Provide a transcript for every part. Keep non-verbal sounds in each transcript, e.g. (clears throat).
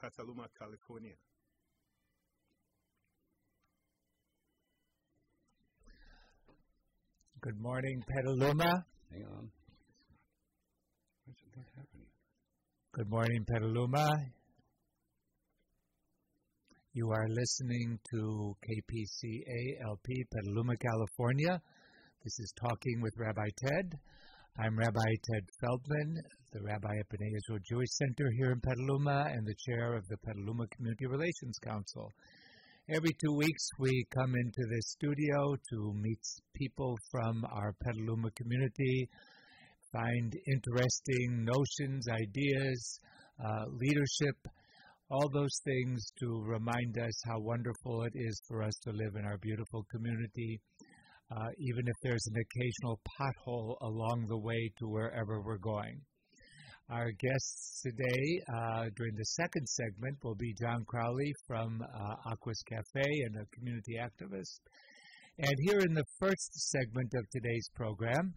Petaluma, California. Good morning, Petaluma. Hang on. What's what happening? Good morning, Petaluma. You are listening to KPCA LP, Petaluma, California. This is Talking with Rabbi Ted. I'm Rabbi Ted Feldman, the rabbi at B'nai Israel Jewish Center here in Petaluma and the chair of the Petaluma Community Relations Council. Every two weeks, we come into this studio to meet people from our Petaluma community, find interesting notions, ideas, uh, leadership, all those things to remind us how wonderful it is for us to live in our beautiful community, uh, even if there's an occasional pothole along the way to wherever we're going. Our guests today uh, during the second segment will be John Crowley from uh, Aqus Cafe and a community activist. And here in the first segment of today's program,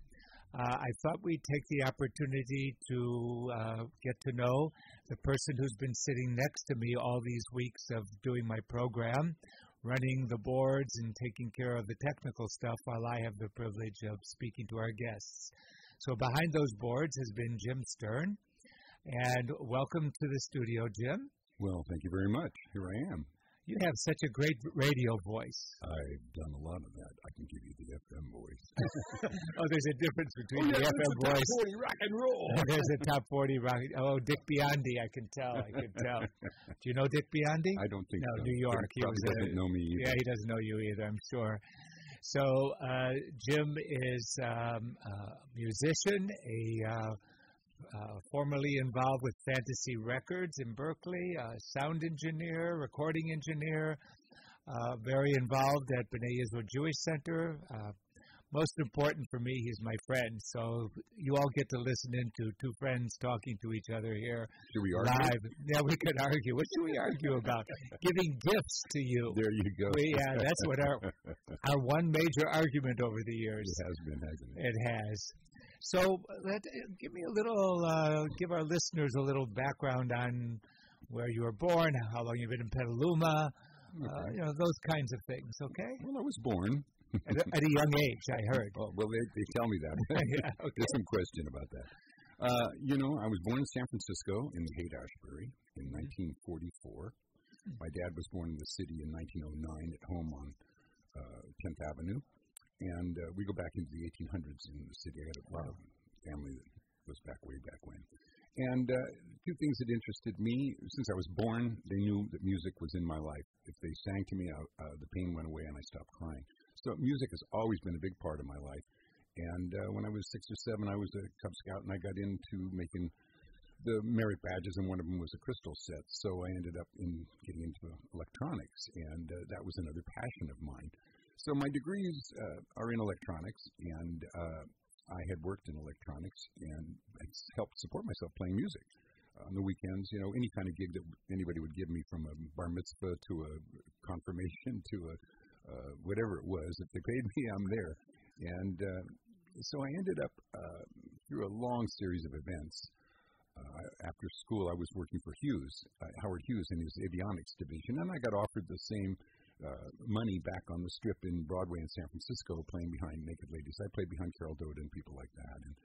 uh, I thought we'd take the opportunity to uh, get to know the person who's been sitting next to me all these weeks of doing my program, running the boards and taking care of the technical stuff while I have the privilege of speaking to our guests. So behind those boards has been Jim Stern. And welcome to the studio, Jim. Well, thank you very much. Here I am. You have such a great radio voice. I've done a lot of that. I can give you the FM voice. (laughs) oh, there's a difference between oh, the yeah, FM top voice. 40 rock and roll. (laughs) there's a top 40 rock. Oh, Dick Biondi, I can tell. I can tell. Do you know Dick Biondi? I don't think no, so. New York. He, probably doesn't a, know me either. Yeah, he doesn't know you either, I'm sure. So, uh, Jim is um, a musician, a uh, uh, formerly involved with Fantasy Records in Berkeley, sound engineer, recording engineer, uh, very involved at B'nai Israel Jewish Center. Uh, most important for me, he's my friend. So you all get to listen in to two friends talking to each other here Should we argue? live. Yeah, we could argue. What should we argue about? Giving gifts to you. There you go. We, yeah, that's what our (laughs) our one major argument over the years. It has been, hasn't it? It has. So, let, give me a little, uh, give our listeners a little background on where you were born, how long you've been in Petaluma, uh, you know, those kinds of things. Okay, Well, I was born. At, a, at a young age, I heard. Oh, well, they, they tell me that. (laughs) yeah, (laughs) okay. There's some question about that. Uh, you know, I was born in San Francisco in the Haight Ashbury in 1944. My dad was born in the city in 1909 at home on uh, 10th Avenue. And uh, we go back into the 1800s in the city. I had a lot of family that goes back way back when. And uh, two things that interested me since I was born, they knew that music was in my life. If they sang to me, I, uh, the pain went away and I stopped crying. So music has always been a big part of my life. And uh, when I was six or seven, I was a Cub Scout, and I got into making the merit badges, and one of them was a crystal set. So I ended up in getting into electronics, and uh, that was another passion of mine. So my degrees uh, are in electronics, and uh, I had worked in electronics, and helped support myself playing music. On the weekends, you know, any kind of gig that anybody would give me, from a bar mitzvah to a confirmation (laughs) to a uh, whatever it was, if they paid (laughs) me, I'm there. And uh, so I ended up uh, through a long series of events. Uh, after school, I was working for Hughes, uh, Howard Hughes, in his avionics division, and I got offered the same uh, money back on the strip in Broadway in San Francisco, playing behind Naked Ladies. I played behind Carol Doda and people like that, and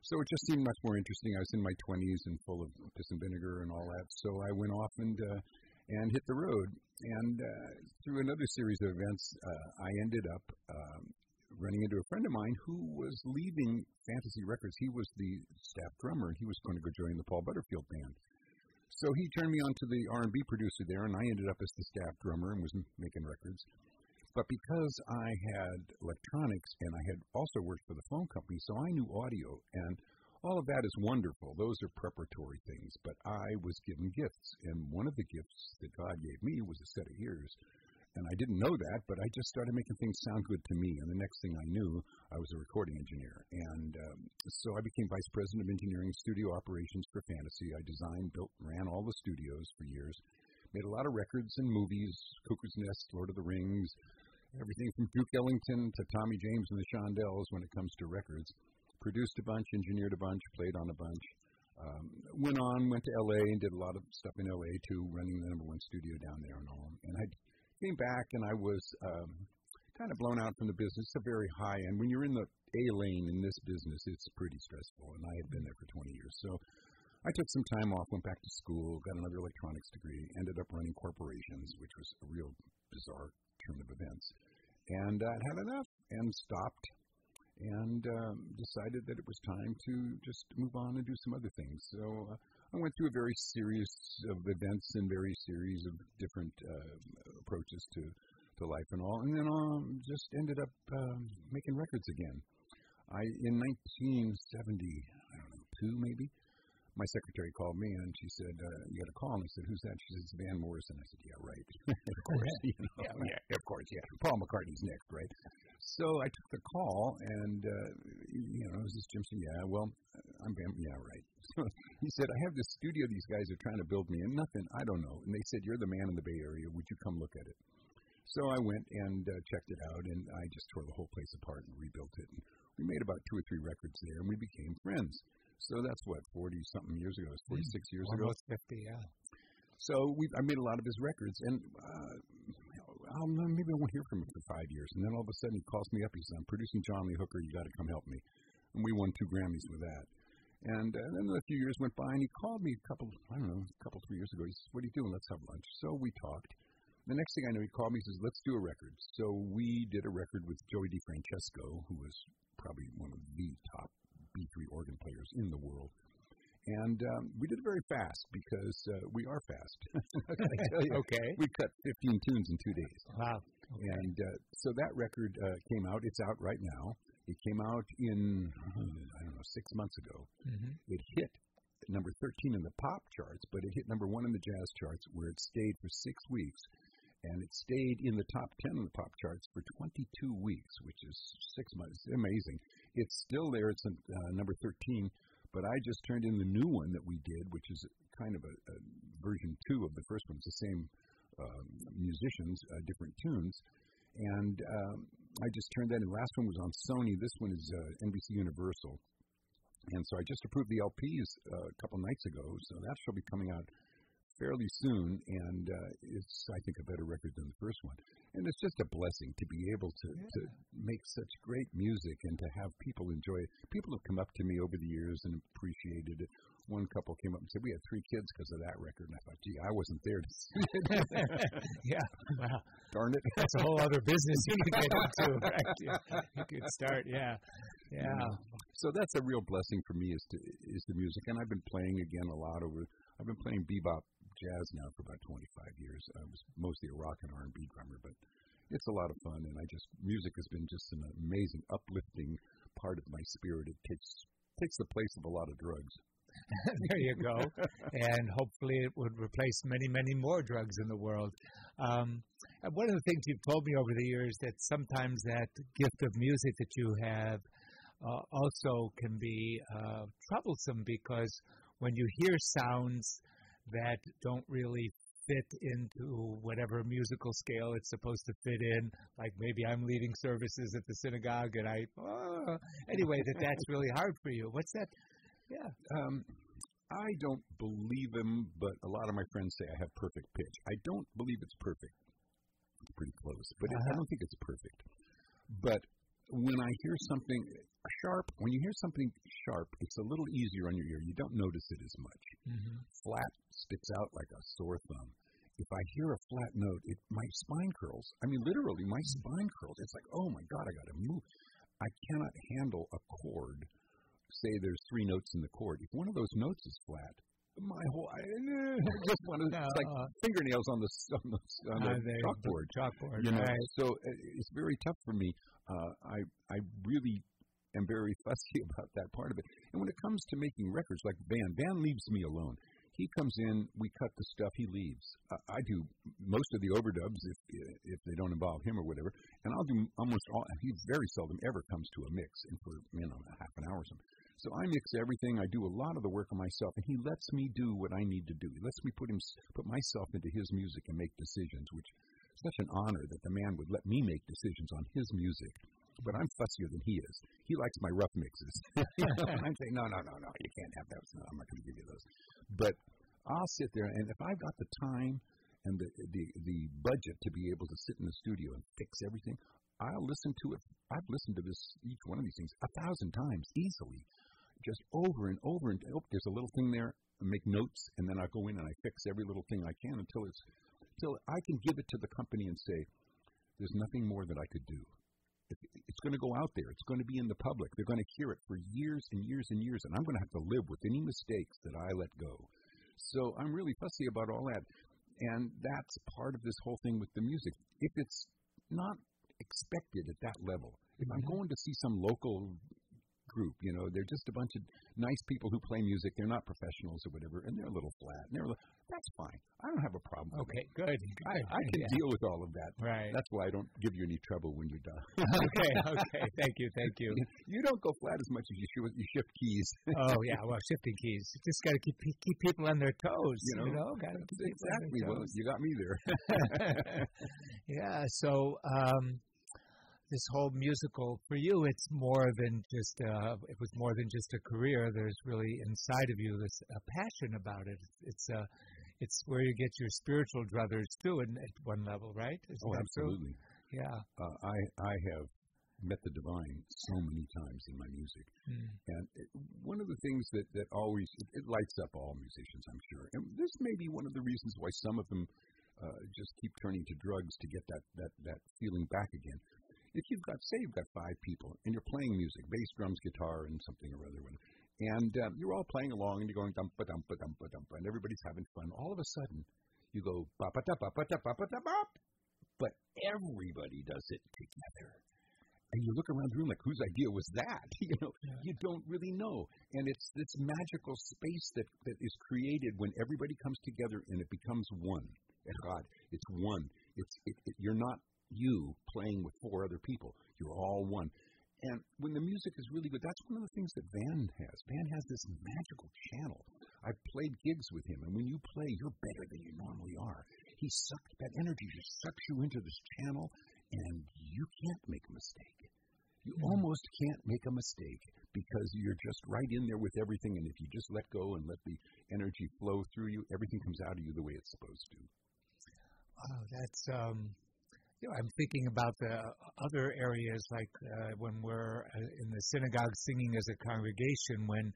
so it just seemed much more interesting. I was in my 20s and full of piss and vinegar and all that, so I went off and uh, and hit the road. And uh, through another series of events, uh, I ended up um, running into a friend of mine who was leaving Fantasy Records. He was the staff drummer, he was going to go join the Paul Butterfield band. So he turned me on to the R&B producer there, and I ended up as the staff drummer and was making records. But because I had electronics and I had also worked for the phone company, so I knew audio, and all of that is wonderful. Those are preparatory things. But I was given gifts, and one of the gifts that God gave me was a set of ears. And I didn't know that, but I just started making things sound good to me. And the next thing I knew, I was a recording engineer. And um, so I became vice president of engineering studio operations for Fantasy. I designed, built, ran all the studios for years. Made a lot of records and movies, Cuckoo's Nest, Lord of the Rings, everything from Duke Ellington to Tommy James and the Shondells when it comes to records. Produced a bunch, engineered a bunch, played on a bunch. Um, went on, went to LA and did a lot of stuff in LA too, running the number one studio down there and all. And I came back and I was um, kind of blown out from the business. It's a very high end. When you're in the A lane in this business, it's pretty stressful. And I had been there for 20 years. So I took some time off, went back to school, got another electronics degree, ended up running corporations, which was a real bizarre turn of events. And I uh, had enough and stopped and um, decided that it was time to just move on and do some other things. So uh, I went through a very series of events and very series of different uh, approaches to, to life and all, and then um, just ended up um, making records again. I in 1970, I don't know, two maybe my secretary called me and she said, uh, "You got a call?" And I said, "Who's that?" She said, "It's Van Morrison." I said, "Yeah, right. (laughs) of course, you know, yeah, yeah, of course, yeah. Paul McCartney's next, right?" So I took the call, and uh, you know, is this Jim? Said, "Yeah, well, I'm Van. Yeah, right." So (laughs) he said, "I have this studio. These guys are trying to build me, and nothing. I don't know." And they said, "You're the man in the Bay Area. Would you come look at it?" So I went and uh, checked it out, and I just tore the whole place apart and rebuilt it. And we made about two or three records there, and we became friends. So that's what forty something years ago. It's forty six years Almost ago. Almost fifty, yeah. So we I made a lot of his records, and uh, I'll, maybe I won't hear from him for five years. And then all of a sudden he calls me up. He says, "I'm producing John Lee Hooker. You got to come help me." And we won two Grammys with that. And uh, then a few years went by, and he called me a couple, I don't know, a couple three years ago. He says, "What are you doing? Let's have lunch." So we talked. The next thing I know, he called me. He says, "Let's do a record." So we did a record with Joey DeFrancesco, who was probably one of the top B3 organ players in the world. And um, we did it very fast because uh, we are fast. (laughs) okay. We cut 15 tunes in two days. Wow. Okay. And uh, so that record uh, came out. It's out right now. It came out in, I don't know, six months ago. Mm-hmm. It hit number 13 in the pop charts, but it hit number one in the jazz charts where it stayed for six weeks. And it stayed in the top 10 in the pop charts for 22 weeks, which is six months. Amazing. It's still there. It's a, uh, number 13 but I just turned in the new one that we did, which is kind of a, a version two of the first one. It's the same um, musicians, uh, different tunes. And um, I just turned that in. Last one was on Sony. This one is uh, NBC Universal. And so I just approved the LPs uh, a couple nights ago, so that shall be coming out fairly soon, and uh, it's I think a better record than the first one and it's just a blessing to be able to yeah. to make such great music and to have people enjoy it. People have come up to me over the years and appreciated it. One couple came up and said we had three kids because of that record, and I thought, gee, I wasn't there to see it. (laughs) yeah, wow. darn it, that's a whole other business you could get into. (laughs) Right? You, you could start, yeah, yeah. yeah. So that's a real blessing for me is to is the music, and I've been playing again a lot over. I've been playing bebop jazz now for about 25 years. I was mostly a rock and R&B drummer, but it's a lot of fun, and I just music has been just an amazing, uplifting part of my spirit. It takes takes the place of a lot of drugs. (laughs) there you go, and hopefully it would replace many, many more drugs in the world. Um, one of the things you've told me over the years that sometimes that gift of music that you have uh, also can be uh, troublesome because when you hear sounds that don't really fit into whatever musical scale it's supposed to fit in. Like maybe I'm leading services at the synagogue, and I uh, anyway that that's really hard for you. What's that? Yeah. Um, I don't believe him, but a lot of my friends say I have perfect pitch. I don't believe it's perfect. It's pretty close, but uh-huh. I don't think it's perfect. But when I hear something sharp, when you hear something sharp, it's a little easier on your ear. You don't notice it as much. Mm-hmm. Flat sticks out like a sore thumb. If I hear a flat note, it my spine curls. I mean, literally, my mm-hmm. spine curls. It's like, oh my god, I got to move. I cannot handle a chord. Say there's three notes in the chord. If one of those notes is flat, my whole (laughs) I, I just want to no, like uh, fingernails on the on the, on the uh, chalkboard. Chalkboard, you know. Right. So uh, it's very tough for me. Uh, I I really am very (laughs) fussy about that part of it. And when it comes to making records, like Van, Van leaves me alone. He comes in, we cut the stuff, he leaves. Uh, I do most of the overdubs if if they don't involve him or whatever, and I'll do almost all. He very seldom ever comes to a mix, and for you know half an hour or something. So I mix everything. I do a lot of the work myself, and he lets me do what I need to do. He lets me put him, put myself into his music and make decisions, which is such an honor that the man would let me make decisions on his music. but I'm fussier than he is. He likes my rough mixes. (laughs) I'm saying, no, no, no, no, you can't have those. No, I'm not going to give you those. But I'll sit there, and if I've got the time and the, the the budget to be able to sit in the studio and fix everything, I'll listen to it. I've listened to this each one of these things a thousand times easily, just over and over. And oh, there's a little thing there. I make notes, and then I go in and I fix every little thing I can until it's until I can give it to the company and say, "There's nothing more that I could do." It's going to go out there. It's going to be in the public. They're going to hear it for years and years and years, and I'm going to have to live with any mistakes that I let go. So I'm really fussy about all that. And that's part of this whole thing with the music. If it's not expected at that level, if mm-hmm. I'm going to see some local group. You know, they're just a bunch of nice people who play music. They're not professionals or whatever, and they're a little flat. And they're a little, that's fine. I don't have a problem. Okay, good. I, I can yeah. deal with all of that. Right. That's why I don't give you any trouble when you're done. (laughs) okay. Okay. Thank you. Thank you. (laughs) You don't go flat as much as you shift, you shift keys. (laughs) oh yeah. Well, shifting keys. You just got to keep keep people on their toes. You know. You know. Got to keep exactly. Well, you got me there. yeah. So. um this whole musical for you it's more than just uh it was more than just a career. There's really inside of you this a passion about it. It's uh it's where you get your spiritual druthers too and at one level right? Is oh absolutely true? yeah. Uh, i i have met the divine so many times in my music. Mm. and it, one of the things that that always it, it lights up all musicians i'm sure. And this may be one of the reasons why some of them uh, just keep turning to drugs to get that that that feeling back again if you've got, say, you've got five people and you're playing music, bass, drums, guitar, and something or other, and um, you're all playing along and you're going dumpa dumpa dumpa dumpa, and everybody's having fun. All of a sudden, you go ba ba da ba ba da ba ba da ba, but everybody does it together. And you look around the room like, whose idea was that? (laughs) you know, you don't really know. And it's this magical space that, that is created when everybody comes together and it becomes one. It's one. It's it, it, you're not you playing with four other people. You're all one. And when the music is really good, that's one of the things that Van has. Van has this magical channel. I've played gigs with him, and when you play, you're better than you normally are. He sucks that energy just sucks you into this channel, and you can't make a mistake. You mm. almost can't make a mistake because you're just right in there with everything, and if you just let go and let the energy flow through you, everything comes out of you the way it's supposed to. Oh, that's um, I'm thinking about the other areas like uh, when we're uh, in the synagogue singing as a congregation, when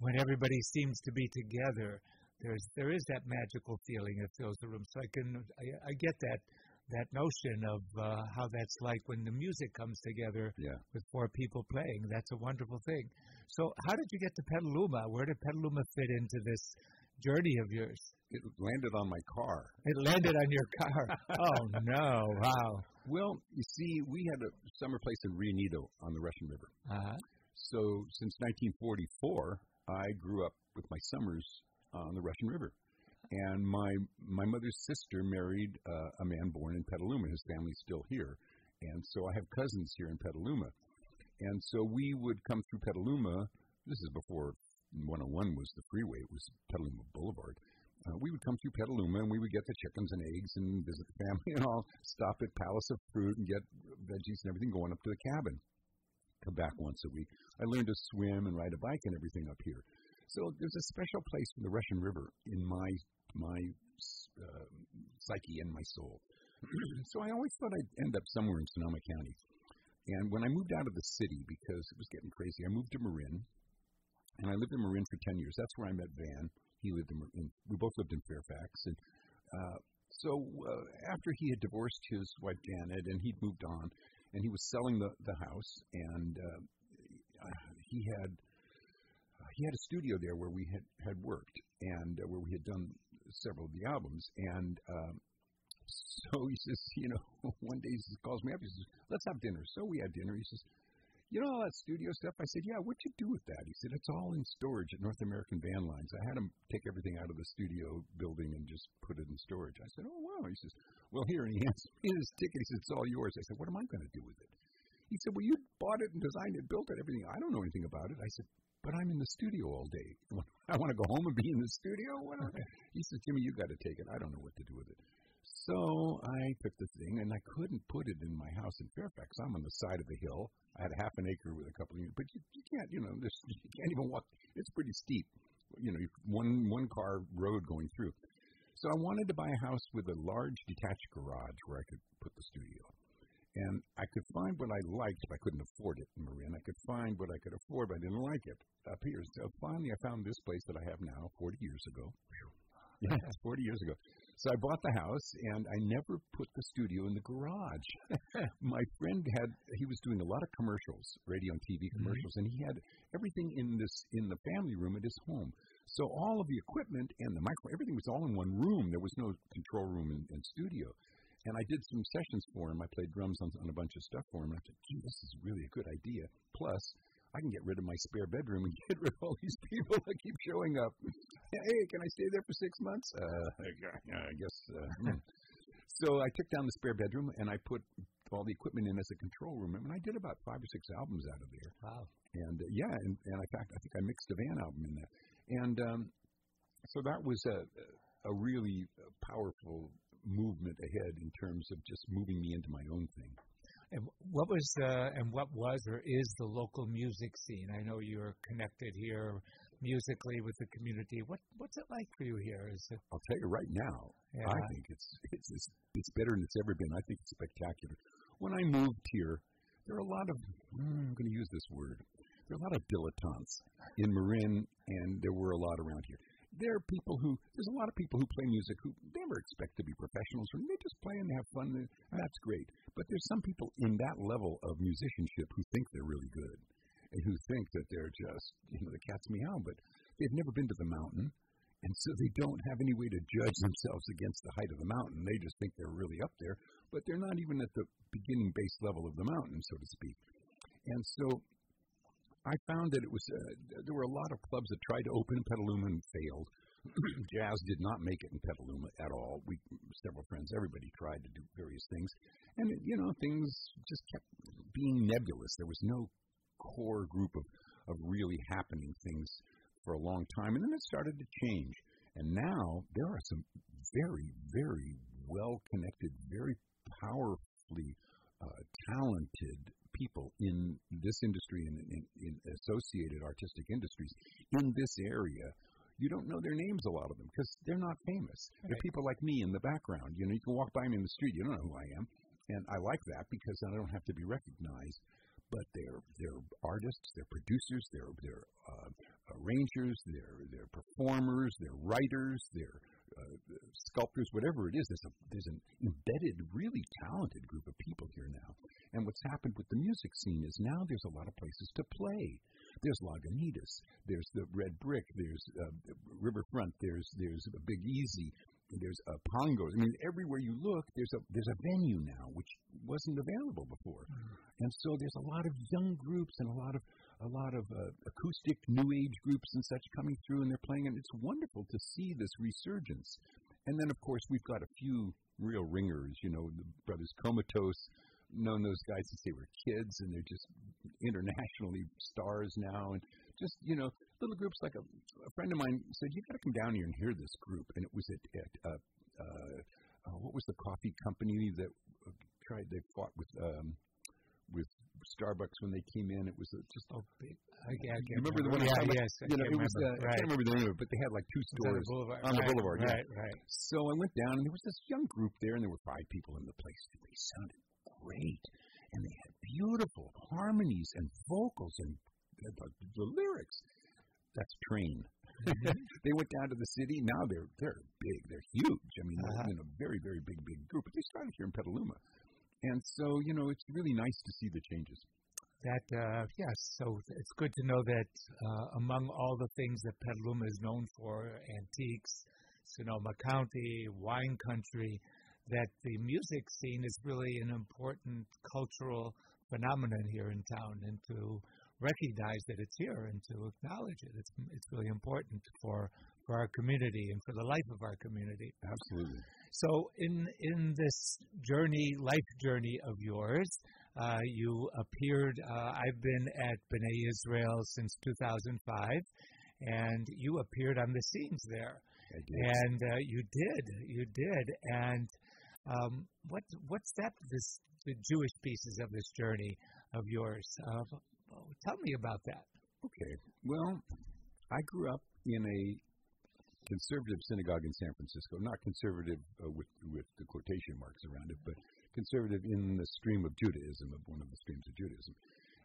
when everybody seems to be together, there's there is that magical feeling that fills the room. So I can I, I get that that notion of uh, how that's like when the music comes together yeah. with four people playing. That's a wonderful thing. So how did you get to Petaluma? Where did Petaluma fit into this journey of yours? It landed on my car. It landed on your car. oh no! Wow. Well, you see, we had a summer place in Rio Nido on the Russian River. Uh-huh. So since 1944, I grew up with my summers on the Russian River. And my my mother's sister married uh, a man born in Petaluma. His family's still here, and so I have cousins here in Petaluma. And so we would come through Petaluma. This is before 101 was the freeway. It was Petaluma Boulevard. Uh, we would come through Petaluma and we would get the chickens and eggs and visit the family (laughs) and all. Stop at Palace of Fruit and get veggies and everything going up to the cabin. Come back once a week. I learned to swim and ride a bike and everything up here. So there's a special place in the Russian River in my my uh, psyche and my soul. (clears throat) so I always thought I'd end up somewhere in Sonoma County. And when I moved out of the city because it was getting crazy, I moved to Marin, and I lived in Marin for 10 years. That's where I met Van. He lived in, in we both lived in Fairfax. And uh, so uh, after he had divorced his wife Janet and he'd moved on, and he was selling the, the house, and uh, he had uh, he had a studio there where we had, had worked and uh, where we had done several of the albums. And um, so he says, you know, (laughs) one day he calls me up. He says, "Let's have dinner." So we had dinner. He says, you know all that studio stuff? I said, yeah, what'd you do with that? He said, it's all in storage at North American Van Lines. I had him take everything out of the studio building and just put it in storage. I said, oh, wow. He says, well, here, and he (laughs) hands me his ticket. He said, it's all yours. I said, what am I going to do with it? He said, well, you bought it and designed it, built it, everything. I don't know anything about it. I said, but I'm in the studio all day. (laughs) I want to go home and be in the studio. (laughs) he says, Jimmy, you got to take it. I don't know what to do with it. So I took the thing, and I couldn't put it in my house in Fairfax. I'm on the side of the hill. I had half an acre with a couple of units, but you, you can't, you know, this, (laughs) you can't even walk. It's pretty steep. You know, one one car road going through. So I wanted to buy a house with a large detached garage where I could put the studio. And I could find what I liked, but I couldn't afford it in Marin. I could find what I could afford, but I didn't like it up here. So finally, I found this place that I have now 40 years ago. Yeah, 40 years ago. So I bought the house, and I never put the studio in the garage. (laughs) My friend had he was doing a lot of commercials, radio and TV mm-hmm. commercials, mm-hmm. and he had everything in this in the family room at his home. So all of the equipment and the micro, everything was all in one room. There was no control room and, and studio. And I did some sessions for him. I played drums on, on a bunch of stuff for him. And I said, gee, this is really a good idea. Plus, I can get rid of my spare bedroom and (laughs) get rid of all these (laughs) people that keep showing up. hey, can I stay there for six months? Uh, I guess. Uh, hmm. So I took down the spare bedroom and I put all the equipment in as a control room, and I did about five or six albums out of there. Wow! And uh, yeah, and, and in fact, I think I mixed a Van album in there, and um, so that was a a really powerful movement ahead in terms of just moving me into my own thing. And what was uh, and what was or is the local music scene? I know you're connected here musically with the community. What what's it like for you here? Is it? I'll tell you right now. Yeah. I think it's, it's it's it's better than it's ever been. I think it's spectacular. When I moved here, there are a lot of mm, I'm going to use this word. There are a lot of dilettantes in Marin, and there were a lot around here there are people who there's a lot of people who play music who never expect to be professionals or they just play and have fun and that's great. But there's some people in that level of musicianship who think they're really good and who think that they're just you know the cat's meow but they've never been to the mountain and so they don't have any way to judge themselves against the height of the mountain. They just think they're really up there but they're not even at the beginning base level of the mountain so to speak. And so I found that it was uh, there were a lot of clubs that tried to open in Petaluma and failed. (clears throat) Jazz did not make it in Petaluma at all. We several friends, everybody tried to do various things, and you know things just kept being nebulous. There was no core group of of really happening things for a long time, and then it started to change. And now there are some very, very well connected, very powerfully uh, talented people in this industry and in, in, associated artistic industries in this area you don't know their names, a lot of them, because they're not famous. Right. They're people like me in the background. You know, you can walk by me in the street, you don't know who I am, and I like that because I don't have to be recognized. But they're they're artists, they're producers, they're they're uh, arrangers, they're they're performers, they're writers, they're uh, sculptors, whatever it is. There's a there's an embedded, really talented group of people here now. And what's happened with the music scene is now there's a lot of places to play. There's Lagunitas, there's the Red Brick, there's uh, Riverfront, there's there's a Big Easy, there's a Pongo. I mean, everywhere you look, there's a there's a venue now which wasn't available before, mm-hmm. and so there's a lot of young groups and a lot of a lot of uh, acoustic new age groups and such coming through, and they're playing, and it's wonderful to see this resurgence. And then, of course, we've got a few real ringers. You know, the brothers Comatose, known those guys since they were kids, and they're just internationally stars now. And just you know, little groups like a, a friend of mine said, "You got to come down here and hear this group." And it was at, at uh, uh, uh, what was the coffee company that uh, tried? They fought with um, with Starbucks when they came in. It was a, just a big. I, I can't remember, remember the one. Yeah, yes. You know, it was. Uh, right. I can't remember the name of it, but they had like two stores on the boulevard. On the right, boulevard right, yeah. right. So I went down, and there was this young group there, and there were five people in the place. And they sounded great, and they had beautiful harmonies and vocals and the, the, the lyrics. That's Train. Mm-hmm. (laughs) they went down to the city. Now they're they're big. They're huge. I mean, uh-huh. they're in a very very big big group. But they started here in Petaluma. And so, you know, it's really nice to see the changes. That, uh, yes, so it's good to know that uh, among all the things that Petaluma is known for, antiques, Sonoma County, wine country, that the music scene is really an important cultural phenomenon here in town, and to recognize that it's here and to acknowledge it, it's it's really important for for our community and for the life of our community. Absolutely. So, in in this journey, life journey of yours, uh, you appeared. Uh, I've been at B'nai Israel since 2005, and you appeared on the scenes there. I did. And uh, you did, you did, and Um, what what's that? This the Jewish pieces of this journey of yours. Uh, tell me about that. Okay. Well, I grew up in a conservative synagogue in San Francisco. Not conservative uh, with with the quotation marks around it, but conservative in the stream of Judaism, of one of the streams of Judaism.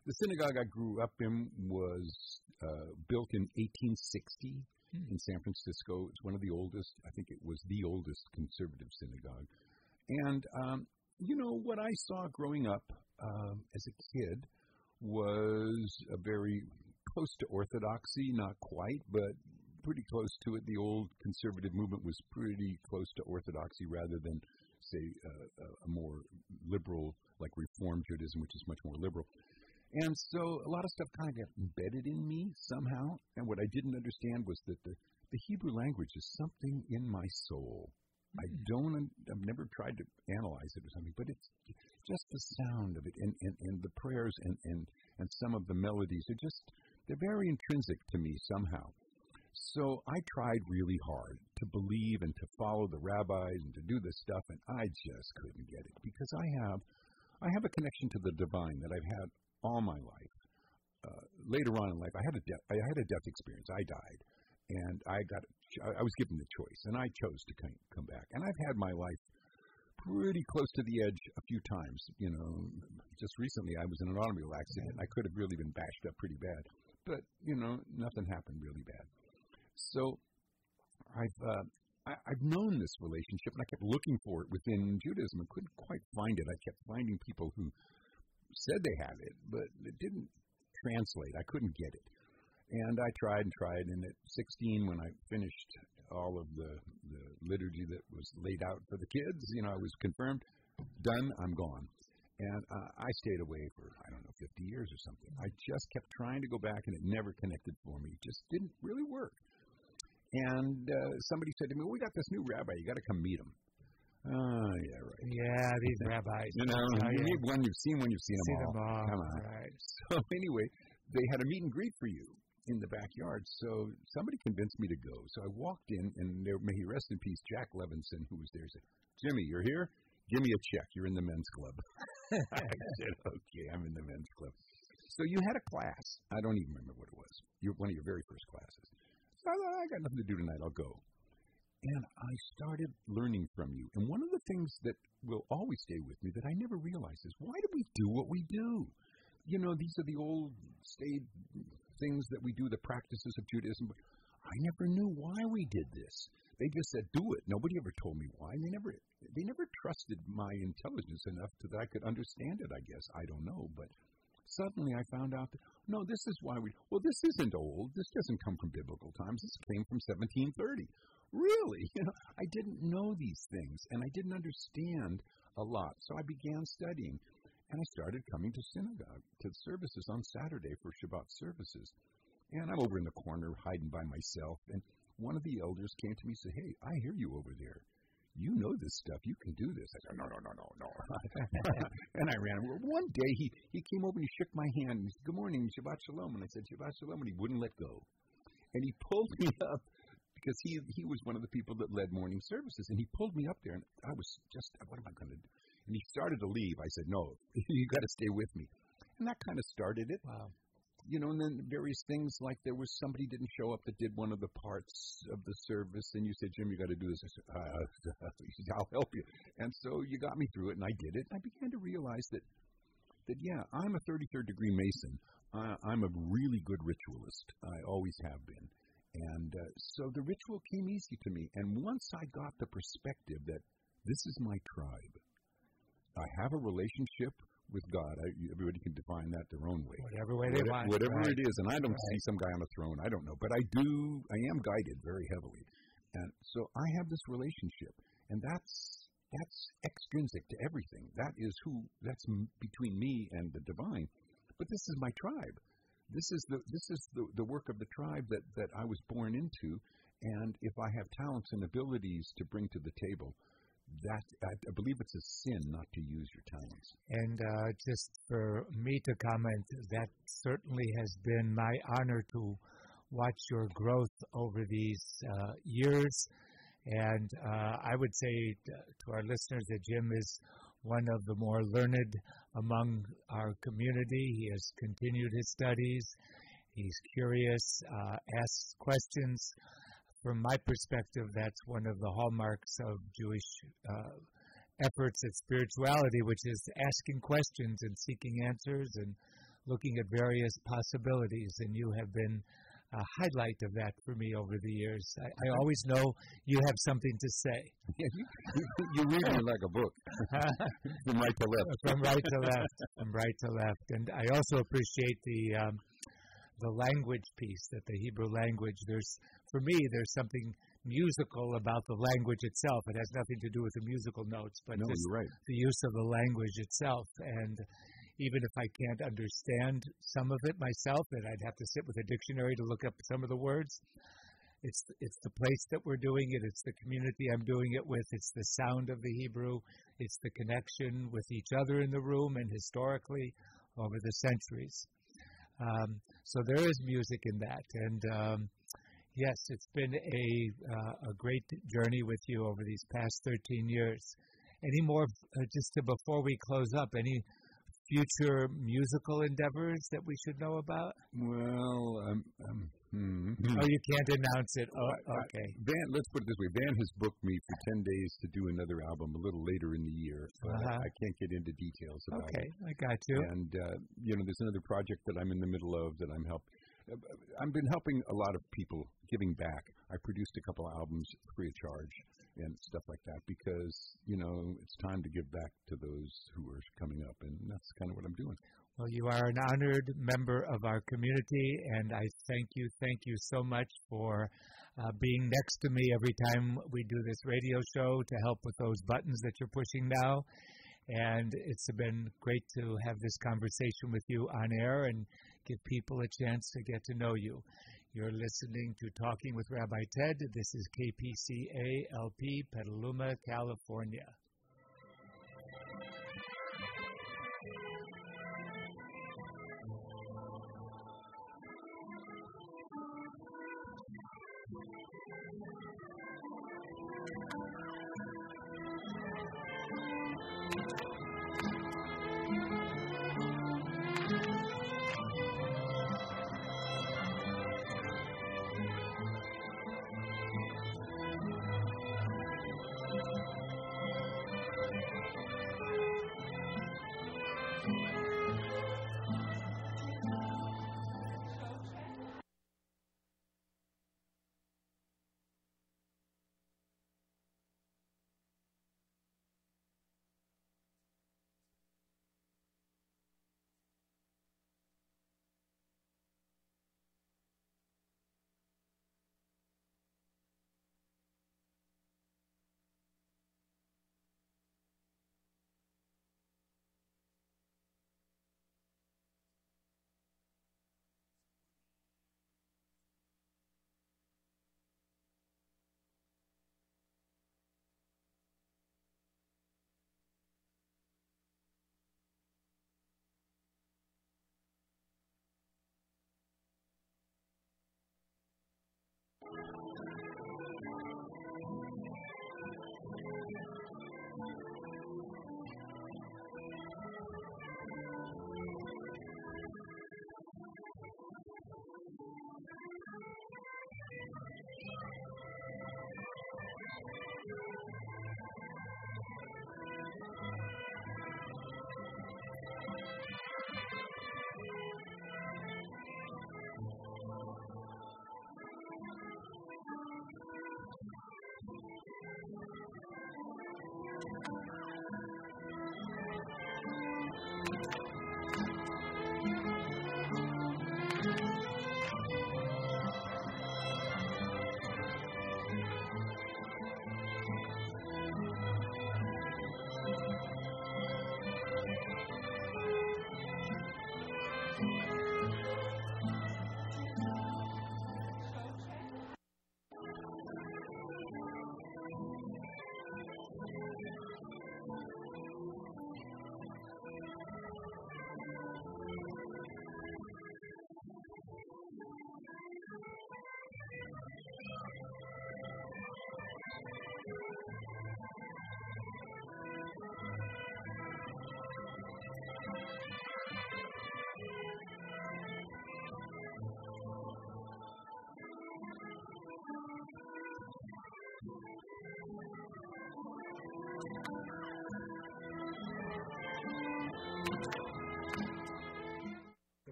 The synagogue I grew up in was uh, built in 1860 hmm. in San Francisco. It's one of the oldest. I think it was the oldest conservative synagogue. And um, you know what I saw growing up uh, as a kid was a very close to orthodoxy, not quite, but pretty close to it. The old conservative movement was pretty close to orthodoxy rather than, say, uh, a more liberal, like Reform Judaism, which is much more liberal. And so a lot of stuff kind of got embedded in me somehow. And what I didn't understand was that the, the Hebrew language is something in my soul. I hmm. don't, I've never tried to analyze it or something, but it's just the sound of it and, and, and the prayers and, and, and some of the melodies are just, they're very intrinsic to me somehow. So I tried really hard to believe and to follow the rabbis and to do this stuff, and I just couldn't get it because I have, I have a connection to the divine that I've had all my life. Uh, later on in life, I had a death, I had a death experience. I died, and I got I was given the choice, and I chose to come back. And I've had my life pretty close to the edge a few times. You know, just recently I was in an automobile accident. I could have really been bashed up pretty bad, but you know, nothing happened really bad. So I've uh, I, I've known this relationship, and I kept looking for it within Judaism and couldn't quite find it. I kept finding people who said they had it, but it didn't translate. I couldn't get it. And I tried and tried, and at 16, when I finished all of the, the liturgy that was laid out for the kids, you know, I was confirmed, done, I'm gone. And uh, I stayed away for, I don't know, 50 years or something. I just kept trying to go back, and it never connected for me. It just didn't really work. And uh, somebody said to me, well, We got this new rabbi, you got to come meet him. Oh, yeah, right. Yeah, (laughs) these rabbis. You know, oh, you yeah. need one you've seen one you've seen them, all. them all. Come on. Right. (laughs) So anyway, they had a meet and greet for you in the backyard. So somebody convinced me to go. So I walked in, and there, may he rest in peace, Jack Levinson, who was there, said, "Jimmy, you're here. Give me a check. You're in the men's club." (laughs) I said, "Okay, I'm in the men's club." So you had a class. I don't even remember what it was. You're one of your very first classes. I got nothing to do tonight. I'll go. And I started learning from you. And one of the things that will always stay with me that I never realized is why do we do what we do? You know, these are the old staid things that we do, the practices of Judaism. I never knew why we did this. They just said, "Do it." Nobody ever told me why. They never, they never trusted my intelligence enough to, that I could understand it. I guess I don't know, but suddenly I found out that no, this is why we. Well, this isn't old. This doesn't come from biblical times. This came from 1730 really? (laughs) You know, I didn't know these things and I didn't understand a lot. So I began studying and I started coming to synagogue, to services on Saturday for Shabbat services. And I'm over in the corner hiding by myself. And one of the elders came to me and said, Hey, I hear you over there. You know this stuff. You can do this. I said, No, no, no, no, no. (laughs) and I ran. Well, one day he, he came over and he shook my hand and he said, Good morning, Shabbat Shalom. And I said, Shabbat Shalom. And he wouldn't let go. And he pulled (laughs) me up because he he was one of the people that led morning services, and he pulled me up there, and I was just, what am I going to do? And he started to leave. I said, no, (laughs) you got to stay with me, and that kind of started it. Wow. You know, and then various things like there was somebody didn't show up that did one of the parts of the service, and you said, Jim, you got to do this. I said, uh, (laughs) I'll help you. And so you got me through it, and I did it. I began to realize that that yeah, I'm a 33rd degree Mason. Uh, I'm a really good ritualist. I always have been. And uh, so the ritual came easy to me. And once I got the perspective that this is my tribe, I have a relationship with God. I, everybody can define that their own way. Whatever way they whatever, want. Whatever right. it is. And I don't right. see some guy on a throne. I don't know. But I do, I am guided very heavily. And so I have this relationship. And that's that's extrinsic to everything. That is who, that's m- between me and the divine. But this is my tribe this is the this is the, the work of the tribe that, that I was born into, and if I have talents and abilities to bring to the table, that I, I believe it's a sin not to use your talents. And uh, just for me to comment, that certainly has been my honor to watch your growth over these uh, years. And uh, I would say to our listeners that Jim is one of the more learned among our community. He has continued his studies. He's curious, uh, asks questions. From my perspective, that's one of the hallmarks of Jewish uh, efforts at spirituality, which is asking questions and seeking answers and looking at various possibilities. And you have been a highlight of that for me over the years. I, I always know you have something to say. (laughs) you, read me like a book, (laughs) from right to left. From right to left. From right to left. And I also appreciate the um, the language piece that the Hebrew language. There's for me, there's something musical about the language itself. It has nothing to do with the musical notes, but no, just right. the use of the language itself. And even if I can't understand some of it myself, and I'd have to sit with a dictionary to look up some of the words. It's it's the place that we're doing it. It's the community I'm doing it with. It's the sound of the Hebrew. It's the connection with each other in the room and historically over the centuries. Um, so there is music in that, and um, yes, it's been a uh, a great journey with you over these past 13 years. Any more, uh, just to, before we close up, any future musical endeavors that we should know about? Well, um, um, hmm. oh, you can't announce it. Oh, okay. Van, let's put it this way: Van has booked me for ten days to do another album a little later in the year, uh-huh. I, I, can't get into details about okay, it. Okay, I got you. And uh, you know, there's another project that I'm in the middle of that I'm helping. I've been helping a lot of people giving back. I produced a couple of albums free of charge and stuff like that because you know it's time to give back to those who are coming up, and that's kind of what I'm doing. Well, you are an honored member of our community, and I thank you, thank you so much for uh, being next to me every time we do this radio show to help with those buttons that you're pushing now. And it's been great to have this conversation with you on air and give people a chance to get to know you. You're listening to Talking with Rabbi Ted. This is KPCA LP, Petaluma, California.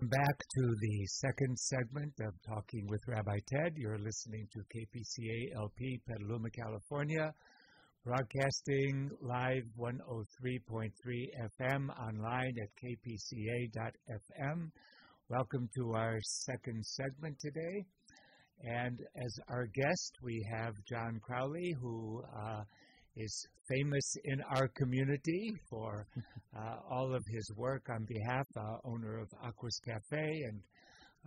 Back to the second segment of Talking with Rabbi Ted. You're listening to KPCA LP, Petaluma, California, broadcasting live 103.3 FM online at kpca.fm. Welcome to our second segment today. And as our guest, we have John Crowley, who uh, is famous in our community for uh, all of his work on behalf, uh, owner of Aqus Cafe and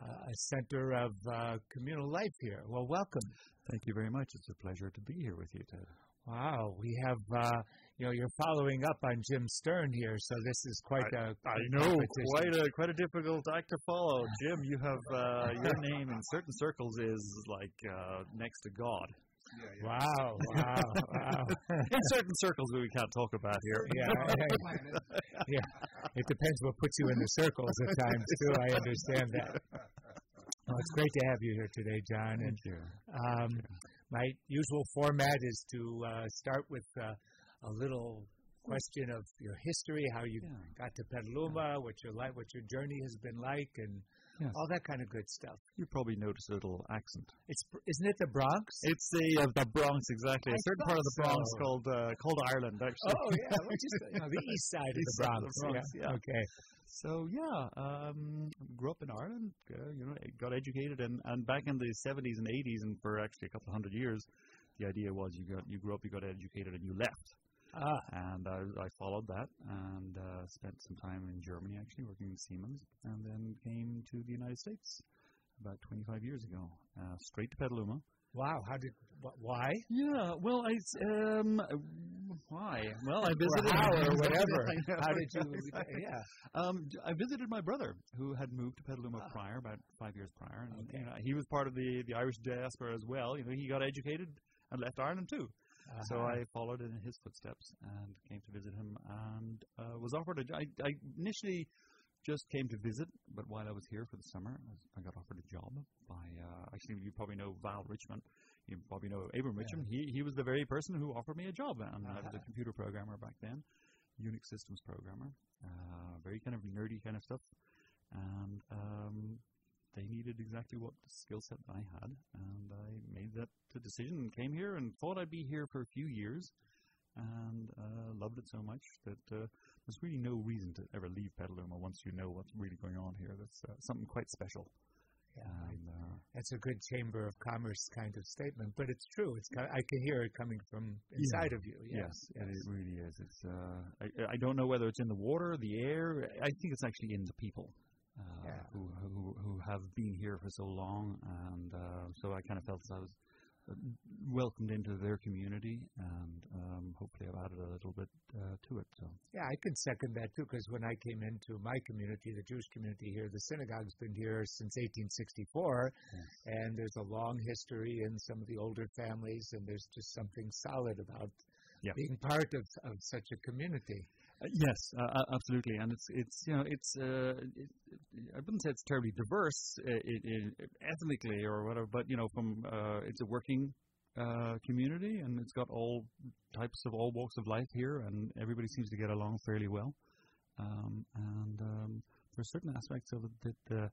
uh, a center of uh, communal life here. Well, welcome. Thank you very much. It's a pleasure to be here with you, Ted. Wow, we have uh, you know you're following up on Jim Stern here, so this is quite I, a I know quite a quite a difficult act to follow. Jim, you have uh, your name in certain circles is like uh, next to God. Yeah, yeah. Wow, wow, wow. (laughs) in certain circles we can't talk about here. (laughs) Yeah, yeah. It depends what puts you in the circles at times too. I understand that. Well, it's great to have you here today, John. Thank you. Um, my usual format is to uh, start with uh, a little question of your history, how you Yeah. got to Petaluma, what your life, what your journey has been like, and Yes. all that kind of good stuff. You probably noticed a little accent. It's isn't it the Bronx? It's the uh, the Bronx exactly. I a certain part of the Bronx so. called uh, called Ireland actually. oh yeah, which is you know, (laughs) the east side of the Bronx. of the Bronx, yeah. Okay. So yeah, um, grew up in Ireland. Uh, you know, got educated, and, and back in the 70s and 80s, and for actually a couple of hundred years, the idea was you got you grew up, you got educated, and you left. Ah, And I, I followed that, and uh, spent some time in Germany actually working in Siemens, and then came to the United States about 25 years ago, uh, straight to Petaluma. wow. How did? Wh- why? Yeah, well, I, um, why? Well, I Or visited how or (laughs) whatever. (laughs) How did you? Yeah. Um, I visited my brother who had moved to Petaluma Ah. prior, about five years prior, and Okay. you know, he was part of the the Irish diaspora as well. You know, he got educated and left Ireland too. So Uh-huh. I followed in his footsteps and came to visit him, and uh, was offered a. jo- I, I initially just came to visit, but while I was here for the summer, I, got offered a job by. Uh, actually, you probably know Val Richmond. You probably know Abram Richmond. He he was the very person who offered me a job, and I was a Uh-huh. computer programmer back then, Unix systems programmer, uh, very kind of nerdy kind of stuff, and um, they needed exactly what skill set I had, and I made that decision and came here and thought I'd be here for a few years, and uh, loved it so much that uh, there's really no reason to ever leave Petaluma once you know what's really going on here. That's uh, something quite special. Yeah. And, uh, That's a good chamber of commerce kind of statement, but it's true. It's ki- I can hear it coming from inside of you. yes, Yes, it really is. It's uh, I, I don't know whether it's in the water, the air. I think it's actually in the people. Uh, Yeah. who, who who have been here for so long, and uh, so I kind of felt I was uh, welcomed into their community, and um, hopefully I've added a little bit uh, to it. So Yeah, I can second that too, because when I came into my community, the Jewish community here, the synagogue's been here since 1864, and there's a long history in some of the older families, and there's just something solid about Yeah. being part of, of such a community. Yes, uh, uh, absolutely, and it's it's you know it's uh, it, it, I wouldn't say it's terribly diverse uh, it, it, ethnically or whatever, but you know from uh, it's a working uh, community and it's got all types of all walks of life here, and everybody seems to get along fairly well. Um, and um, there's certain aspects of it that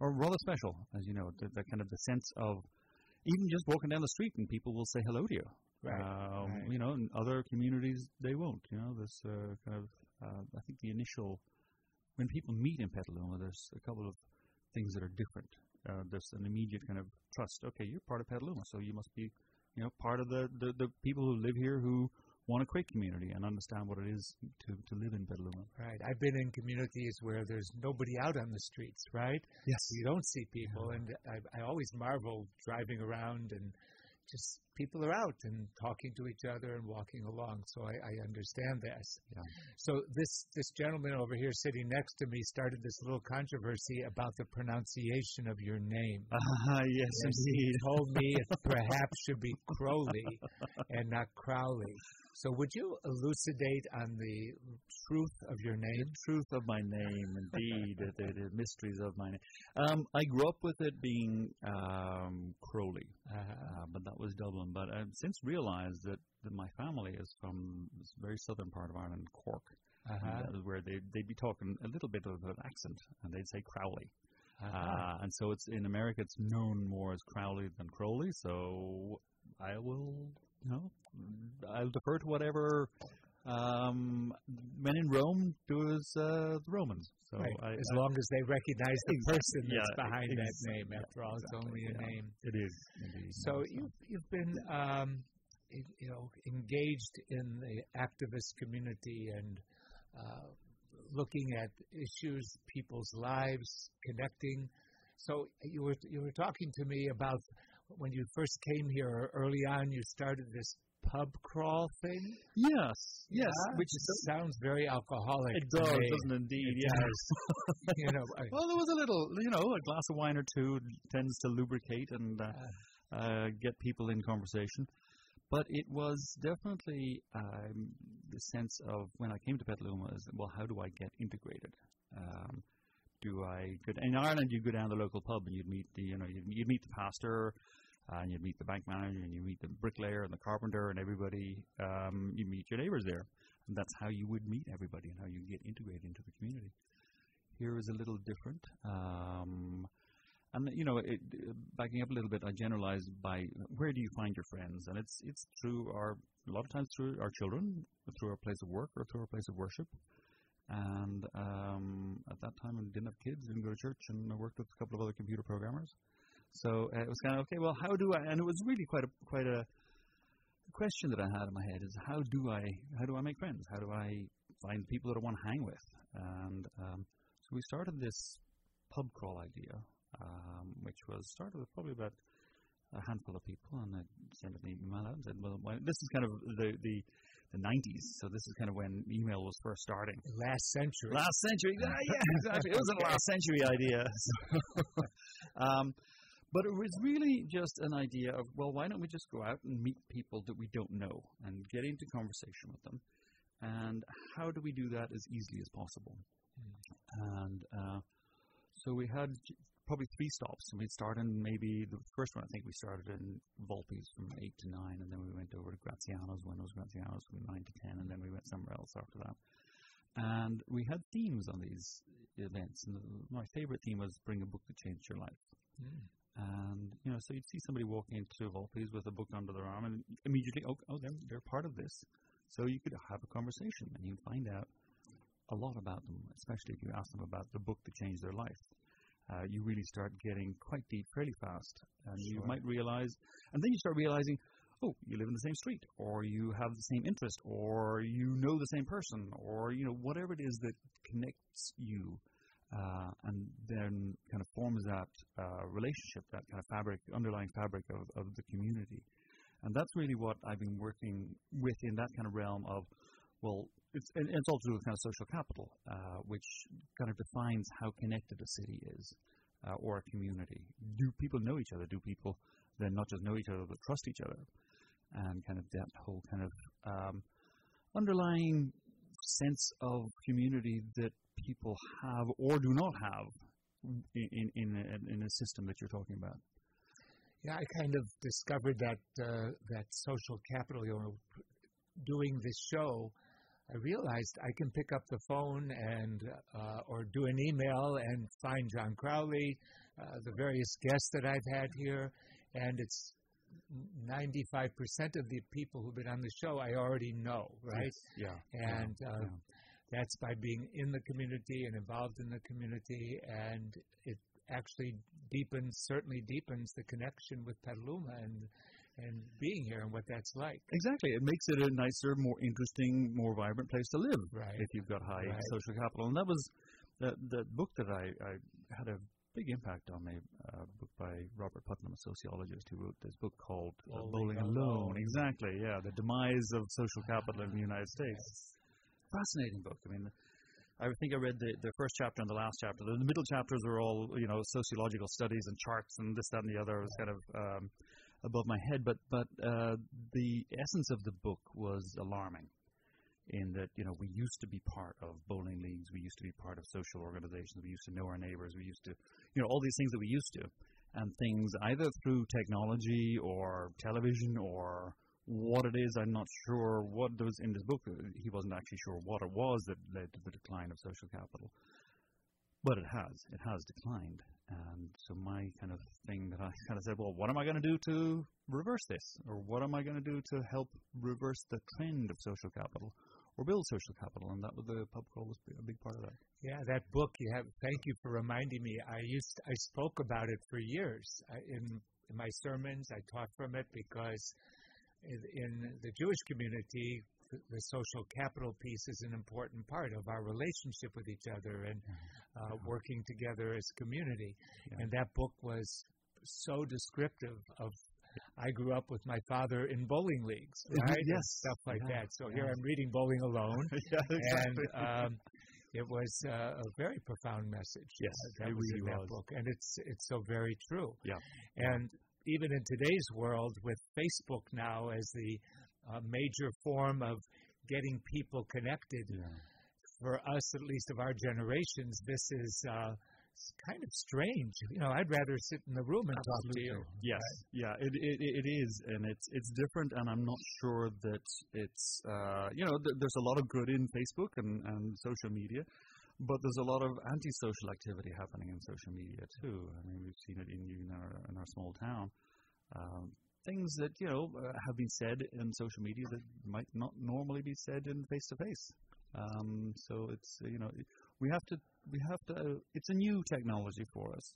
are rather special, as you know, the, the kind of the sense of even just walking down the street and people will say hello to you. Right, Um, right. You know, in other communities they won't. You know, this uh, kind of uh, I think the initial when people meet in Petaluma, there's a couple of things that are different. Uh, there's an immediate kind of trust. Okay, you're part of Petaluma, so you must be, you know, part of the, the, the people who live here who want to create community and understand what it is to, to live in Petaluma. Right. I've been in communities where there's nobody out on the streets, right? Yes. You don't see people, and I, I always marvel driving around and just people are out and talking to each other and walking along. So I, I understand this. Yeah. So this this gentleman over here sitting next to me started this little controversy about the pronunciation of your name. Ah, yes, Yes, he told me it (laughs) perhaps should be Crowley and not Crowley. So would you elucidate on the truth of your name? The truth of my name, indeed, the, the, mysteries of my name. Um, I grew up with it being um, Crowley, Uh, uh, but that was Dublin. But I've since realized that, that my family is from this very southern part of Ireland, Cork. Uh-huh. Where they they'd be talking a little bit of an accent, and they'd say Crowley. Uh-huh. Uh, and so it's in America, it's known more as Crowley than Crowley. So I will, you know, I'll defer to whatever um, men in Rome do as uh, the Romans. So Right. I, as I- long as they recognize the Exactly. person that's behind that name. After all, it's only a yeah. name. it is indeed. So yeah, you've you've been um, you know engaged in the activist community and uh, looking at issues, people's lives, connecting. So you were you were talking to me about when you first came here early on. You started this pub crawl thing. yes, yes, Yeah? which is sounds very alcoholic. it does, me. doesn't it indeed? It does. (laughs) you know, I- Well, there was a little, you know, a glass of wine or two tends to lubricate and uh, uh, get people in conversation. But it was definitely um, the sense of when I came to Petaluma is, well, how do I get integrated? Um, do I go in Ireland? You go down to the local pub and you'd meet the, you know, you'd, you'd meet the pastor, uh, and you'd meet the bank manager, and you meet the bricklayer and the carpenter, and everybody. Um, you meet your neighbors there, and that's how you would meet everybody and how you get integrated into the community here is a little different. Um, and you know, it, backing up a little bit, I generalize by where do you find your friends, and it's it's through our a lot of times through our children, through our place of work, or through our place of worship. And um, at that time, I didn't have kids, didn't go to church, and I worked with a couple of other computer programmers. So uh, it was kind of okay. Well, how do I? And it was really quite a quite a question that I had in my head is how do I how do I make friends? How do I find people that I want to hang with? And um, so we started this pub crawl idea, um, which was started with probably about a handful of people, and I sent an email out and said, "Well, why, this is kind of the the the 90s, so this is kind of when email was first starting." last century. Last century, yeah, yeah, exactly. It was a last century idea. (laughs) um, but it was really just an idea of, well, why don't we just go out and meet people that we don't know and get into conversation with them? And how do we do that as easily as possible? And uh, so we had probably three stops. And we'd start in maybe the first one, I think we started in Volpi's from 8 to 9, and then we went over to Graziano's, when it was Graziano's from 9 to 10, and then we went somewhere else after that. And we had themes on these events. And the- my favorite theme was Bring a Book That Changed Your Life. Mm. And, you know, so you'd see somebody walking into Volpi's with a book under their arm, and immediately, oh, oh they're, they're part of this. So you could have a conversation, and you'd find out a lot about them, especially if you ask them about the book that changed their life. Uh, you really start getting quite deep fairly fast, and you might realize, and then you start realizing, oh, you live in the same street, or you have the same interest, or you know the same person, or you know whatever it is that connects you, uh, and then kind of forms that uh, relationship, that kind of fabric, underlying fabric of, of the community. And that's really what I've been working with in that kind of realm of, well, it's, and it's all to do with kind of social capital, uh, which kind of defines how connected a city is uh, or a community. Do people know each other? Do people then not just know each other but trust each other? And kind of that whole kind of um, underlying sense of community that people have or do not have in, in, in, a, in a system that you're talking about. Yeah, I kind of discovered that uh, that social capital. You know, doing this show, I realized I can pick up the phone and uh, or do an email and find John Crowley, uh, the various guests that I've had here, and it's 95% of the people who've been on the show I already know, right? Yeah. And uh, yeah. That's by being in the community and involved in the community, and it actually deepens, certainly deepens the connection with Petaluma and and being here and what that's like. Exactly. It makes it a nicer, more interesting, more vibrant place to live Right. if you've got high Right. social capital. And that was the the book that I, I had a big impact on me. A book by Robert Putnam, a sociologist, who wrote this book called uh, Bowling Bowling Alone. Alone. Exactly. Yeah, the demise of social capital in the United States. Fascinating book. I mean. I think I read the, the first chapter and the last chapter. The, middle chapters were all, you know, sociological studies and charts and this, that, and the other. It was kind of um, above my head, but but uh, the essence of the book was alarming. In that, you know, we used to be part of bowling leagues, we used to be part of social organizations, we used to know our neighbors, we used to, you know, all these things that we used to, and things either through technology or television or What it is, I'm not sure. What those in this book, uh, he wasn't actually sure what it was that led to the decline of social capital. But it has. It has declined. And so my kind of thing that I (laughs) kind of said, well, what am I going to do to reverse this? Or what am I going to do to help reverse the trend of social capital? Or build social capital, and that was the pub crawl was a big part of that. Yeah, that book you have. Thank you for reminding me. I used I spoke about it for years I, in in my sermons. I taught from it because in, in the Jewish community, the, the, social capital piece is an important part of our relationship with each other and uh, mm-hmm. working together as a community. Yeah. And that book was so descriptive of I grew up with my father in bowling leagues, (laughs) right? yes, and stuff like yeah. that. So yeah. here I'm reading Bowling Alone, (laughs) exactly. and um, it was uh, a very profound message. Yes, that was really in that was. book, and it's it's so very true. Yeah, and even in today's world, with Facebook now as the uh, major form of getting people connected, yeah. for us, at least of our generations, this is uh, kind of strange. You know, I'd rather sit in the room and Absolutely. talk to you. Yes, right? yeah, it, it it is, and it's it's different, and I'm not sure that it's uh, you know th- there's a lot of good in Facebook and and social media, but there's a lot of antisocial activity happening in social media too. I mean, we've seen it in in our in our small town. Um, things that you know uh, have been said in social media that might not normally be said in face to face. So it's you know we have to we have to. Uh, it's a new technology for us.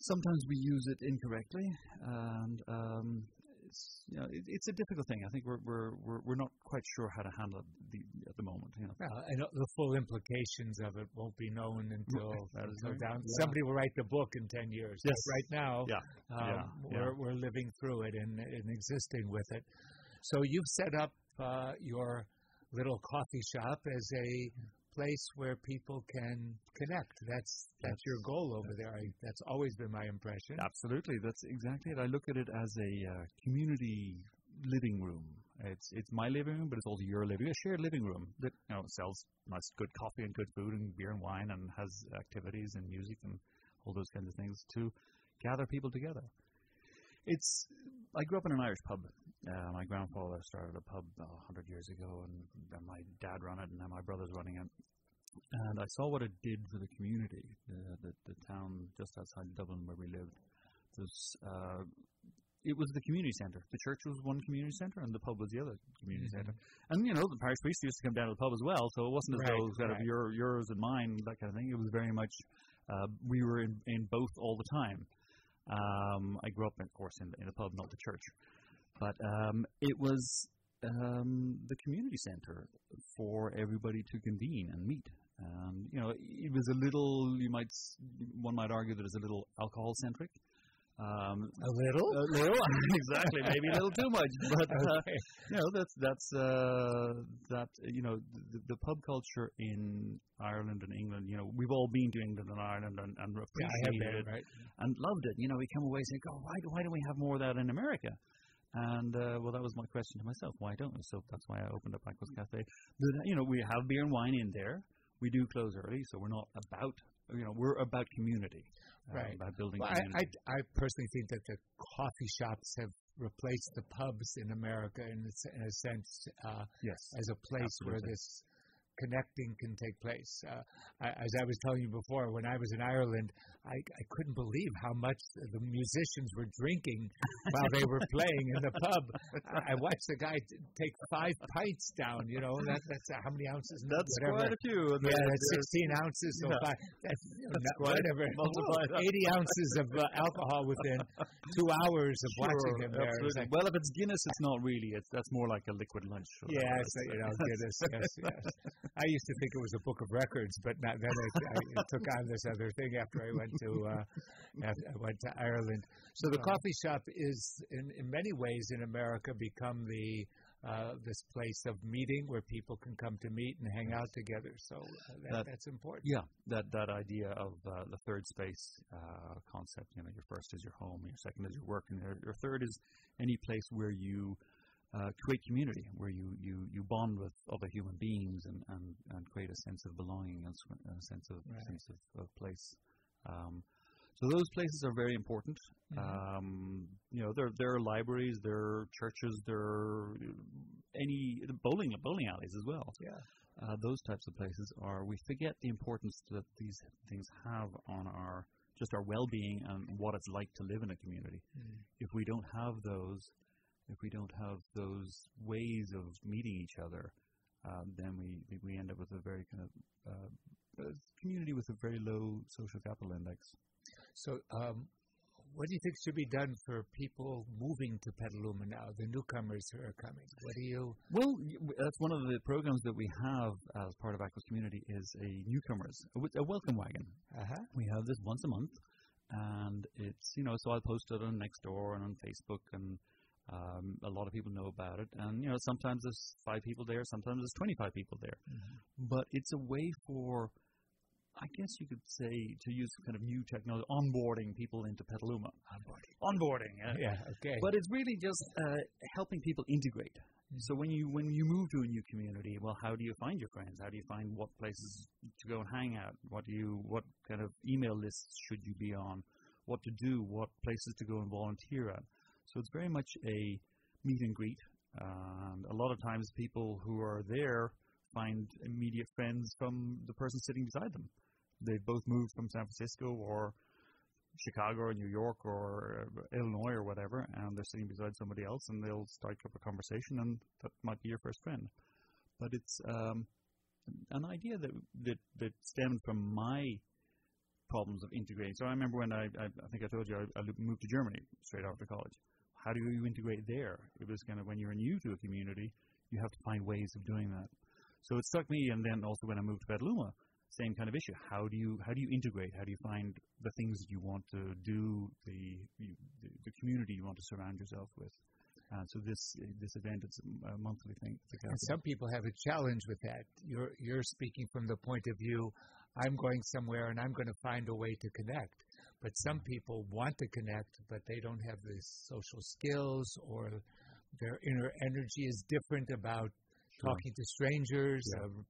Sometimes we use it incorrectly, and um, it's you know it, it's a difficult thing. I think we're we're we're, we're not quite sure how to handle it the, at the moment. You know. Well, and the full implications of it won't be known until, (laughs) down. Yeah. Somebody will write the book in ten years. Yes. But right now, yeah. Um, yeah. we're we're living through it and, and existing with it. So you've set up uh, your little coffee shop as a place where people can connect. That's that's, your goal over there. I, that's always been my impression. Absolutely, that's exactly it. I look at it as a uh, community living room. It's it's my living room, but it's also your living room, a shared living room that you know sells nice, good coffee and good food and beer and wine and has activities and music and all those kinds of things to gather people together. It's I grew up in an Irish pub. Uh, my grandfather started a pub uh, 100 years ago, and then my dad ran it, and then my brother's running it. And I saw what it did for the community, uh, the, the town just outside Dublin where we lived. Was, uh, it was the community centre. The church was one community centre, and the pub was the other community mm-hmm. centre. And you know, the parish priest used to come down to the pub as well, so it wasn't as right, though it was kind right. of your, yours and mine, that kind of thing. It was very much uh, we were in, in both all the time. Um, I grew up, of course, in, in the pub, not the church. But um, it was um, the community center for everybody to convene and meet. Um, you know, it was a little. You might one might argue that it's a little alcohol centric. Um, a little, a little, (laughs) exactly. Maybe a little too much, (laughs) but uh, okay. you know that's that's uh, that you know the, the, pub culture in Ireland and England. You know, we've all been to England and Ireland and, and appreciated yeah, it right. and loved it. You know, we come away saying, "Oh, why why don't we have more of that in America?" And uh, well, that was my question to myself. Why don't we? So that's why I opened up Aqus Cafe. You know, we have beer and wine in there. We do close early, so we're not about. You know, we're about community, uh, right? About building. Well, I, I, I personally think that the coffee shops have replaced the pubs in America in a, in a sense. Uh, yes. As a place Absolutely. where this connecting can take place. Uh, I, as I was telling you before, when I was in Ireland, I, I couldn't believe how much the musicians were drinking while they were playing in the pub. I, I watched the guy t- take five pints down. You know, that, that's uh, how many ounces? That's whatever. quite a few. Yeah, that's sixteen ounces. So Yeah. five, that's, you know, That's whatever. multiply that. Eighty ounces of uh, alcohol within two hours of watching him there. Like, well, if it's Guinness, it's not really. It's that's more like a liquid lunch. yeah, it's, you know, Guinness. yes, yes. I used to think it was a book of records, but not, then I, I took on this other thing after I went to uh, after I went to Ireland. So the coffee shop is, in, in many ways, in America, become the uh, this place of meeting where people can come to meet and hang out together. So uh, that, That- that's important. Yeah, that that idea of uh, the third space uh, concept. You know, your first is your home, your second is your work, and your, your third is any place where you uh, create community, where you, you, you bond with other human beings and, and, and create a sense of belonging and a sense of Right. sense of, of place. Um, So those places are very important. Mhm. Um, you know, there there are libraries, there are churches, there are any bowling bowling alleys as well. Yeah. Uh, those types of places are. We forget the importance that these things have on our just our well-being and what it's like to live in a community. Mm. If we don't have those, if we don't have those ways of meeting each other, um, then we we end up with a very kind of uh, a community with a very low social capital index. So, um, what do you think should be done for people moving to Petaluma now, the newcomers who are coming? What do you? Well, that's one of the programs that we have as part of Aqus Community is a newcomers, a welcome wagon. Uh huh. We have this once a month, and it's you know so I post it on Nextdoor and on Facebook, and um, a lot of people know about it. And you know sometimes there's five people there, sometimes there's 25 people there, but it's a way for I guess you could say to use kind of new technology, onboarding people into Petaluma. Onboarding. Onboarding, uh, Yeah. Okay. but it's really just uh, helping people integrate. So when you when you move to a new community, well, how do you find your friends? How do you find what places to go and hang out? What do you what kind of email lists should you be on? What to do? What places to go and volunteer at? So it's very much a meet and greet, and a lot of times people who are there find immediate friends from the person sitting beside them. They've both moved from San Francisco or Chicago or New York or uh, Illinois or whatever, and they're sitting beside somebody else, and they'll strike up a conversation, and that might be your first friend. But it's um, an idea that that that stemmed from my problems of integrating. So I remember when I I, I think I told you I, I moved to Germany straight after college. How do you integrate there? It was kind of when you're new to a community, you have to find ways of doing that. So it struck me, and then also when I moved to Petaluma, same kind of issue. How do you how do you integrate? How do you find the things that you want to do, the you, the, the community you want to surround yourself with? Uh, so this this event it's a monthly thing. And some people have a challenge with that. You're you're speaking from the point of view, I'm going somewhere and I'm going to find a way to connect. But some people want to connect, but they don't have the social skills or their inner energy is different about. Talking to strangers,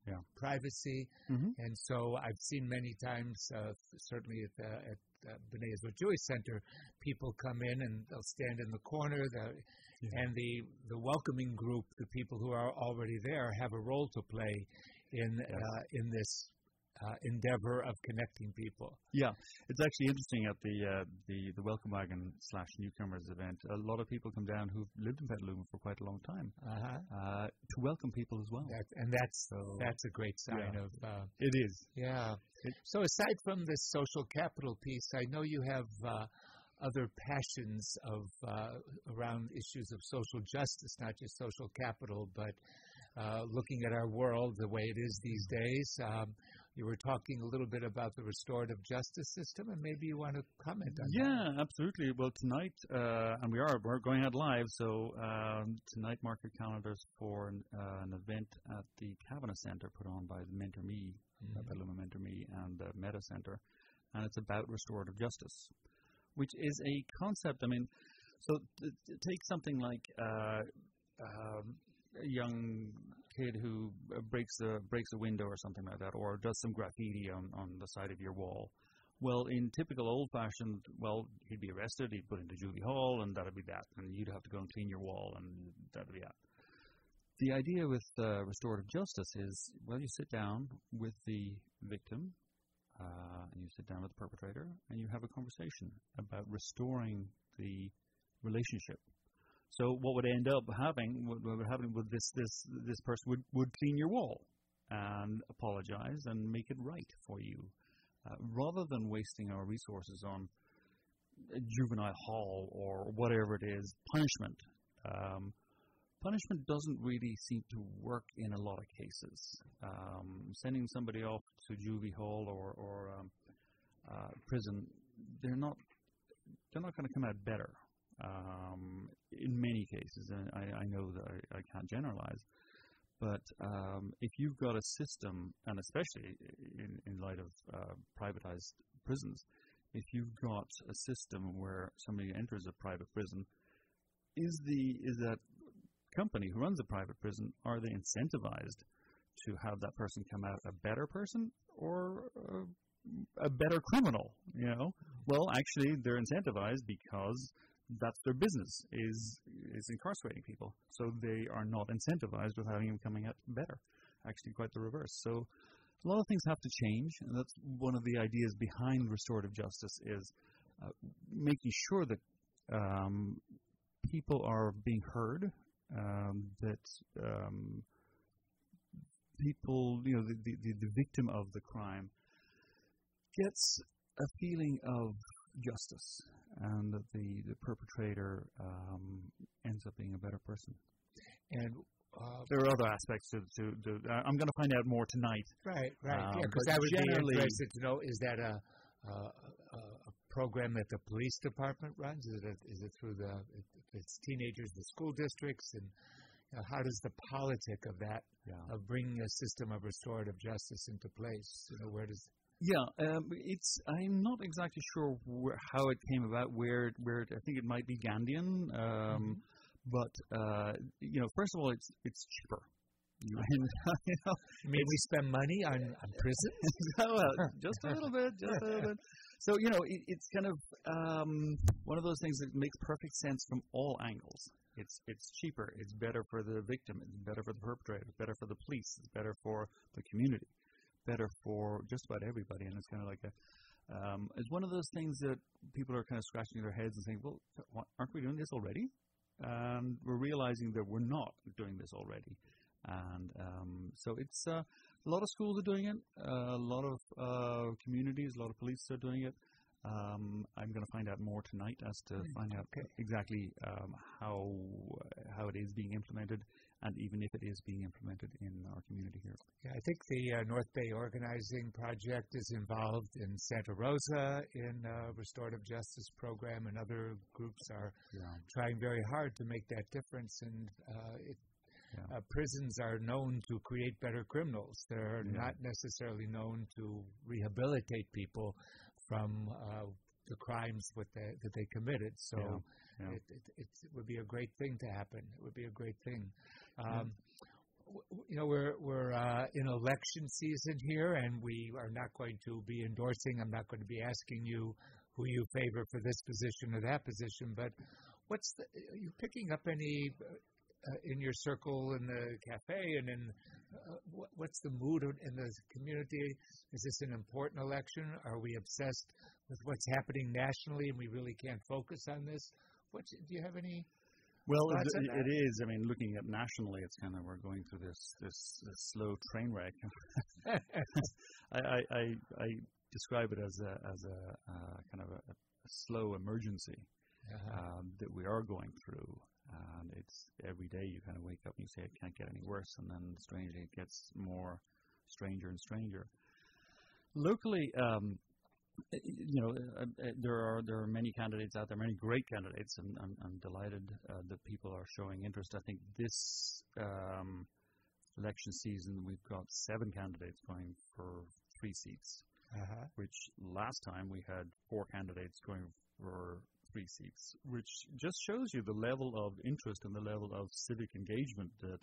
Yeah, uh, privacy. Mhm. And so I've seen many times, uh, certainly at the at the B'nai Israel Jewish Center, people come in and they'll stand in the corner. The, Yeah. And the, the welcoming group, the people who are already there, have a role to play in uh, in this uh, endeavor of connecting people. Yeah, it's actually interesting at the uh, the the Welcome Wagon slash Newcomers event. A lot of people come down who've lived in Petaluma for quite a long time Uh-huh. uh, to welcome people as well. And that's So that's a great sign yeah. of uh, it is. Yeah. So aside from this social capital piece, I know you have uh, other passions of uh, around issues of social justice, not just social capital, but uh, looking at our world the way it is these days. Um, you were talking a little bit about the restorative justice system, and maybe you want to comment on that. Yeah, absolutely. Well, tonight, uh, and we are we're going out live. So um, tonight, mark your calendars for an, uh, an event at the Cavanagh Center put on by the Mentor Me, uh, Petaluma Mentor Me, and the Metta Center, and it's about restorative justice, which is a concept. I mean, so take something like uh, um, a young kid who uh, breaks a breaks a window or something like that, or does some graffiti on on the side of your wall. Well, in typical old-fashioned, well, he'd be arrested, he'd put into juvie hall, and that'd be that, and you'd have to go and clean your wall, and that'd be that. The idea with uh, restorative justice is, well, you sit down with the victim, uh, and you sit down with the perpetrator, and you have a conversation about restoring the relationship. So what would end up having, what would happen with this this this person would would clean your wall and apologize and make it right for you, uh, rather than wasting our resources on juvenile hall or whatever it is, punishment. Um, punishment doesn't really seem to work in a lot of cases. Um, sending somebody off to juvie hall or or um, uh, prison, they're not they're not going to come out better. Um, in many cases, and I, I know that I, I can't generalize, but um, if you've got a system, and especially in, in light of uh, privatized prisons, if you've got a system where somebody enters a private prison, is the is that company who runs a private prison are they incentivized to have that person come out a better person or a, a better criminal? You know, Well, actually, they're incentivized because that's their business is is incarcerating people. So they are not incentivized with having them coming out better. Actually, quite the reverse. So a lot of things have to change, and that's one of the ideas behind restorative justice is uh, making sure that um, people are being heard, um, that um, people, you know, the, the, the victim of the crime gets a feeling of justice and that the, the perpetrator um, ends up being a better person. And uh, there are other aspects to. to, to uh, I'm going to find out more tonight. Right, right. Um, yeah, because I would be generally- interested to know: is that a, a, program that the police department runs? Is it a, is it through the if it's teenagers, the school districts, and you know, how does the politic of that Yeah. of bringing a system of restorative justice into place? You know, where does Yeah, um, it's. I'm not exactly sure where, how it came about. Where, where it, I think it might be Gandhian, um, but uh, you know, first of all, it's it's cheaper. You know, (laughs) we spend money on, on prisons. (laughs) well, (laughs) just a little bit, just a little bit. So you know, it, it's kind of um, one of those things that makes perfect sense from all angles. It's it's cheaper. It's better for the victim. It's better for the perpetrator. It's better for the police. It's better for the community. Better for just about everybody. And it's kind of like a. Um, it's one of those things that people are kind of scratching their heads and saying, "Well, aren't we doing this already?" And we're realizing that we're not doing this already. And um, so it's uh, a lot of schools are doing it. Uh, a lot of uh, communities, a lot of police are doing it. Um, I'm going to find out more tonight as to find out exactly um, how how it is being implemented, and even if it is being implemented in our community here. Yeah, I think the uh, North Bay Organizing Project is involved in Santa Rosa in uh, restorative justice program, and other groups are trying very hard to make that difference. And uh, it, Yeah. uh, prisons are known to create better criminals. They're Yeah. not necessarily known to rehabilitate people from uh, the crimes they, that they committed. So Yeah, yeah. It, it, it would be a great thing to happen. It would be a great thing. Um, you know, we're we're uh, in election season here, and we are not going to be endorsing. I'm not going to be asking you who you favor for this position or that position. But what's the? Are you picking up any uh, in your circle in the cafe and in uh, what, what's the mood in- in the community? Is this an important election? Are we obsessed with what's happening nationally and we really can't focus on this? What do you have any? Well, it, it is. I mean, looking at nationally, it's kind of we're going through this this, this slow train wreck. (laughs) I, I, I, I describe it as a as a uh, kind of a, a slow emergency Uh-huh. um, that we are going through, and it's every day you kind of wake up and you say it can't get any worse, and then strangely it gets more stranger and stranger. Locally, um, you know, uh, uh, there are there are many candidates out there, many great candidates, and I'm, I'm delighted uh, that people are showing interest. I think this um, election season we've got seven candidates going for three seats Uh-huh. which last time we had four candidates going for three seats, which just shows you the level of interest and the level of civic engagement that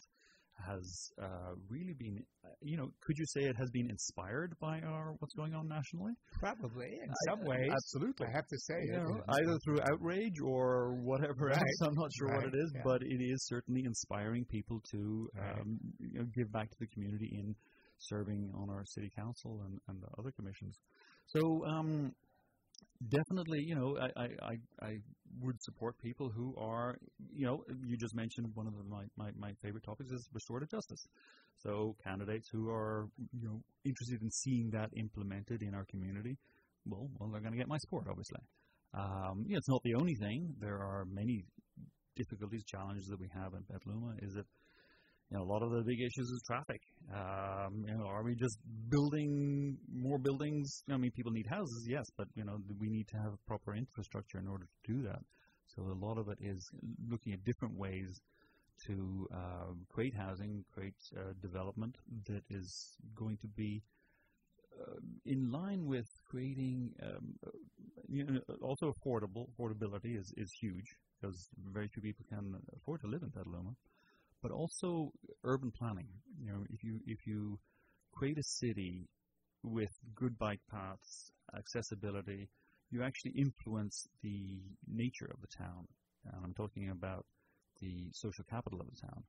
has uh, really been, uh, you know, could you say it has been inspired by our what's going on nationally? Probably in I- some ways. absolutely. I have to say You know, either through outrage or whatever Right. else. I'm not sure what it is, yeah. but it is certainly inspiring people to Right. um, you know, give back to the community in serving on our city council and, and the other commissions. So um, definitely, you know, I, I, I, would support people who are, you know, you just mentioned one of the, my, my, my favorite topics is restorative justice. So candidates who are, you know, interested in seeing that implemented in our community, well, well, they're going to get my support, obviously. Um, yeah, it's not the only thing. There are many difficulties, challenges that we have in Petaluma. Is that you know a lot of the big issues is traffic. Um, you know, are we just building more buildings? I mean, people need houses, yes, but you know, we need to have proper infrastructure in order to do that. So a lot of it is looking at different ways to uh, create housing, create uh, development that is going to be uh, in line with creating um, you know, also affordable. Affordability is, is huge because very few people can afford to live in Petaluma. But also urban planning. You know, if you if you create a city with good bike paths, accessibility, you actually influence the nature of the town. And I'm talking about the social capital of the town.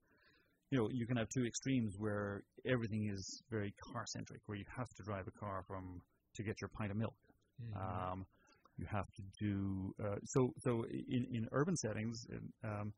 You know, you can have two extremes where everything is very car centric, where you have to drive a car from to get your pint of milk. Mm-hmm. Um, you have to do uh, so. So in, in urban settings, um,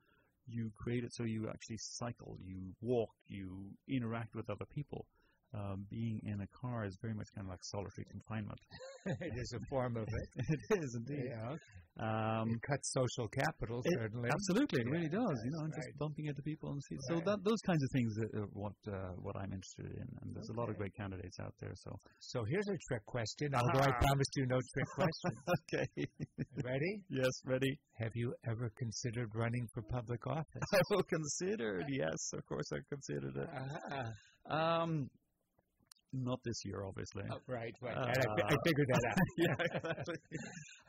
you create it so you actually cycle, you walk, you interact with other people um, being in a car is very much kind of like solitary confinement. (laughs) it is a form of it. (laughs) it is indeed. Yeah. Um, it cuts social capital, it, certainly. Absolutely, it yeah, really does. You know, right. just bumping into people and see. Right. So that those kinds of things are what uh, what I'm interested in, and there's okay. a lot of great candidates out there. So, so here's a trick question. Although I promised you no trick questions. (laughs) okay. ready? Yes, ready. Have you ever considered running for public office? I considered. Yes, of course, I considered it. Uh-huh. Um, not this year, obviously. Oh, right, right. Uh, I, I, figured that out. (laughs) yeah, exactly.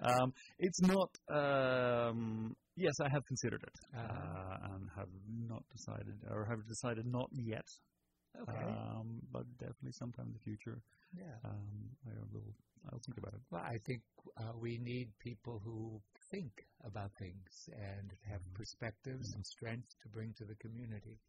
um, it's not. Um, yes, I have considered it Uh-huh. uh, and have not decided, or have decided not yet. Okay. Um, but definitely sometime in the future, yeah. um, I will. I'll think about it. Well, I think uh, we need people who think about things and have perspectives and strength to bring to the community.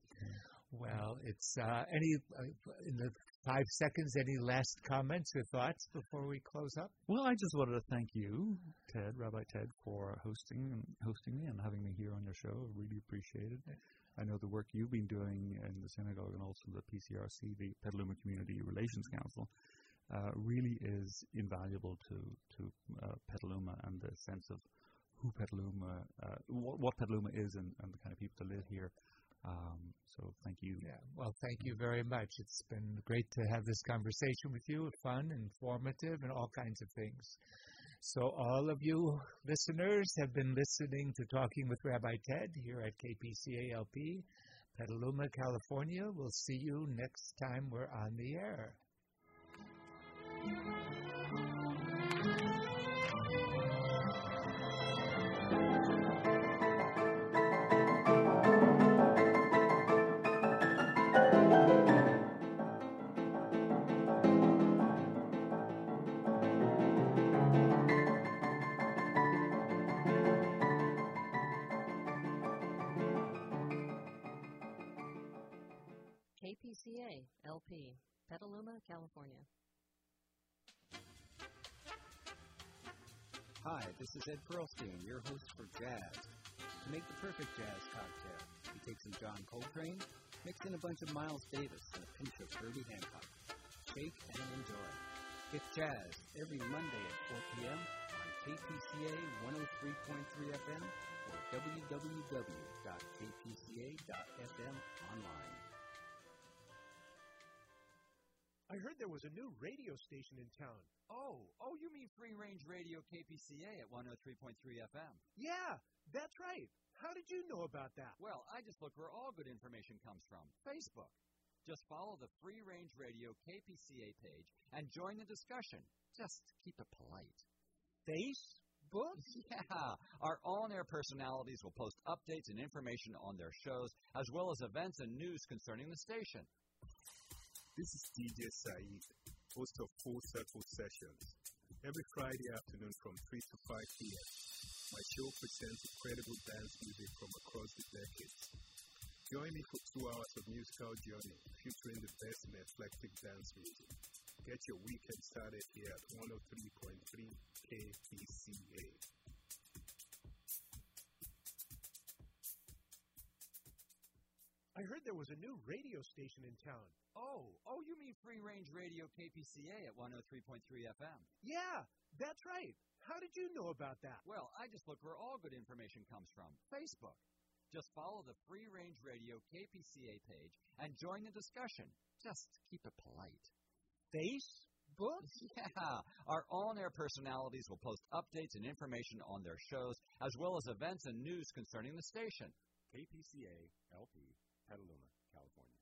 Well, it's uh, any uh, in the five seconds. Any last comments or thoughts before we close up? Well, I just wanted to thank you, Ted, Rabbi Ted, for hosting hosting me and having me here on your show. I really appreciate it. I know the work you've been doing in the synagogue and also the PCRC, the Petaluma Community Relations Council, uh, really is invaluable to to uh, Petaluma and the sense of who Petaluma, uh, what, what Petaluma is, and, and the kind of people that live here. Um, so thank you. Yeah. Well, thank you very much. It's been great to have this conversation with you. Fun, informative, and all kinds of things. So all of you listeners have been listening to Talking with Rabbi Ted here at KPCALP, Petaluma, California. We'll see you next time we're on the air. Petaluma, California. Hi, this is Ed Pearlstein, your host for Jazz. To make the perfect jazz cocktail, you take some John Coltrane, mix in a bunch of Miles Davis and a pinch of Herbie Hancock. Shake and enjoy. Get jazz every Monday at 4 p.m. on KPCA 103.3 FM or www.kpca.fm online. I heard there was a new radio station in town. Oh, oh, you mean Free Range Radio KPCA at 103.3 FM? Yeah, that's right. How did you know about that? Well, I just look where all good information comes from Facebook. Just follow the Free Range Radio KPCA page and join the discussion. Just keep it polite. Facebook? (laughs) Yeah, our on air personalities will post updates and information on their shows, as well as events and news concerning the station. This is DJ Saeed, host of Full Circle Sessions. Every Friday afternoon from 3 to 5 p.m., my show presents incredible dance music from across the decades. Join me for two hours of musical journey featuring the best in eclectic dance music. Get your weekend started here at 103.3 KPCA. I heard there was a new radio station in town. Oh, oh, you mean Free Range Radio KPCA at 103.3 FM? Yeah, that's right. How did you know about that? Well, I just look where all good information comes from Facebook. Just follow the Free Range Radio KPCA page and join the discussion. Just keep it polite. Facebook? (laughs) Yeah, our on air personalities will post updates and information on their shows, as well as events and news concerning the station. KPCA LP, Petaluma, California.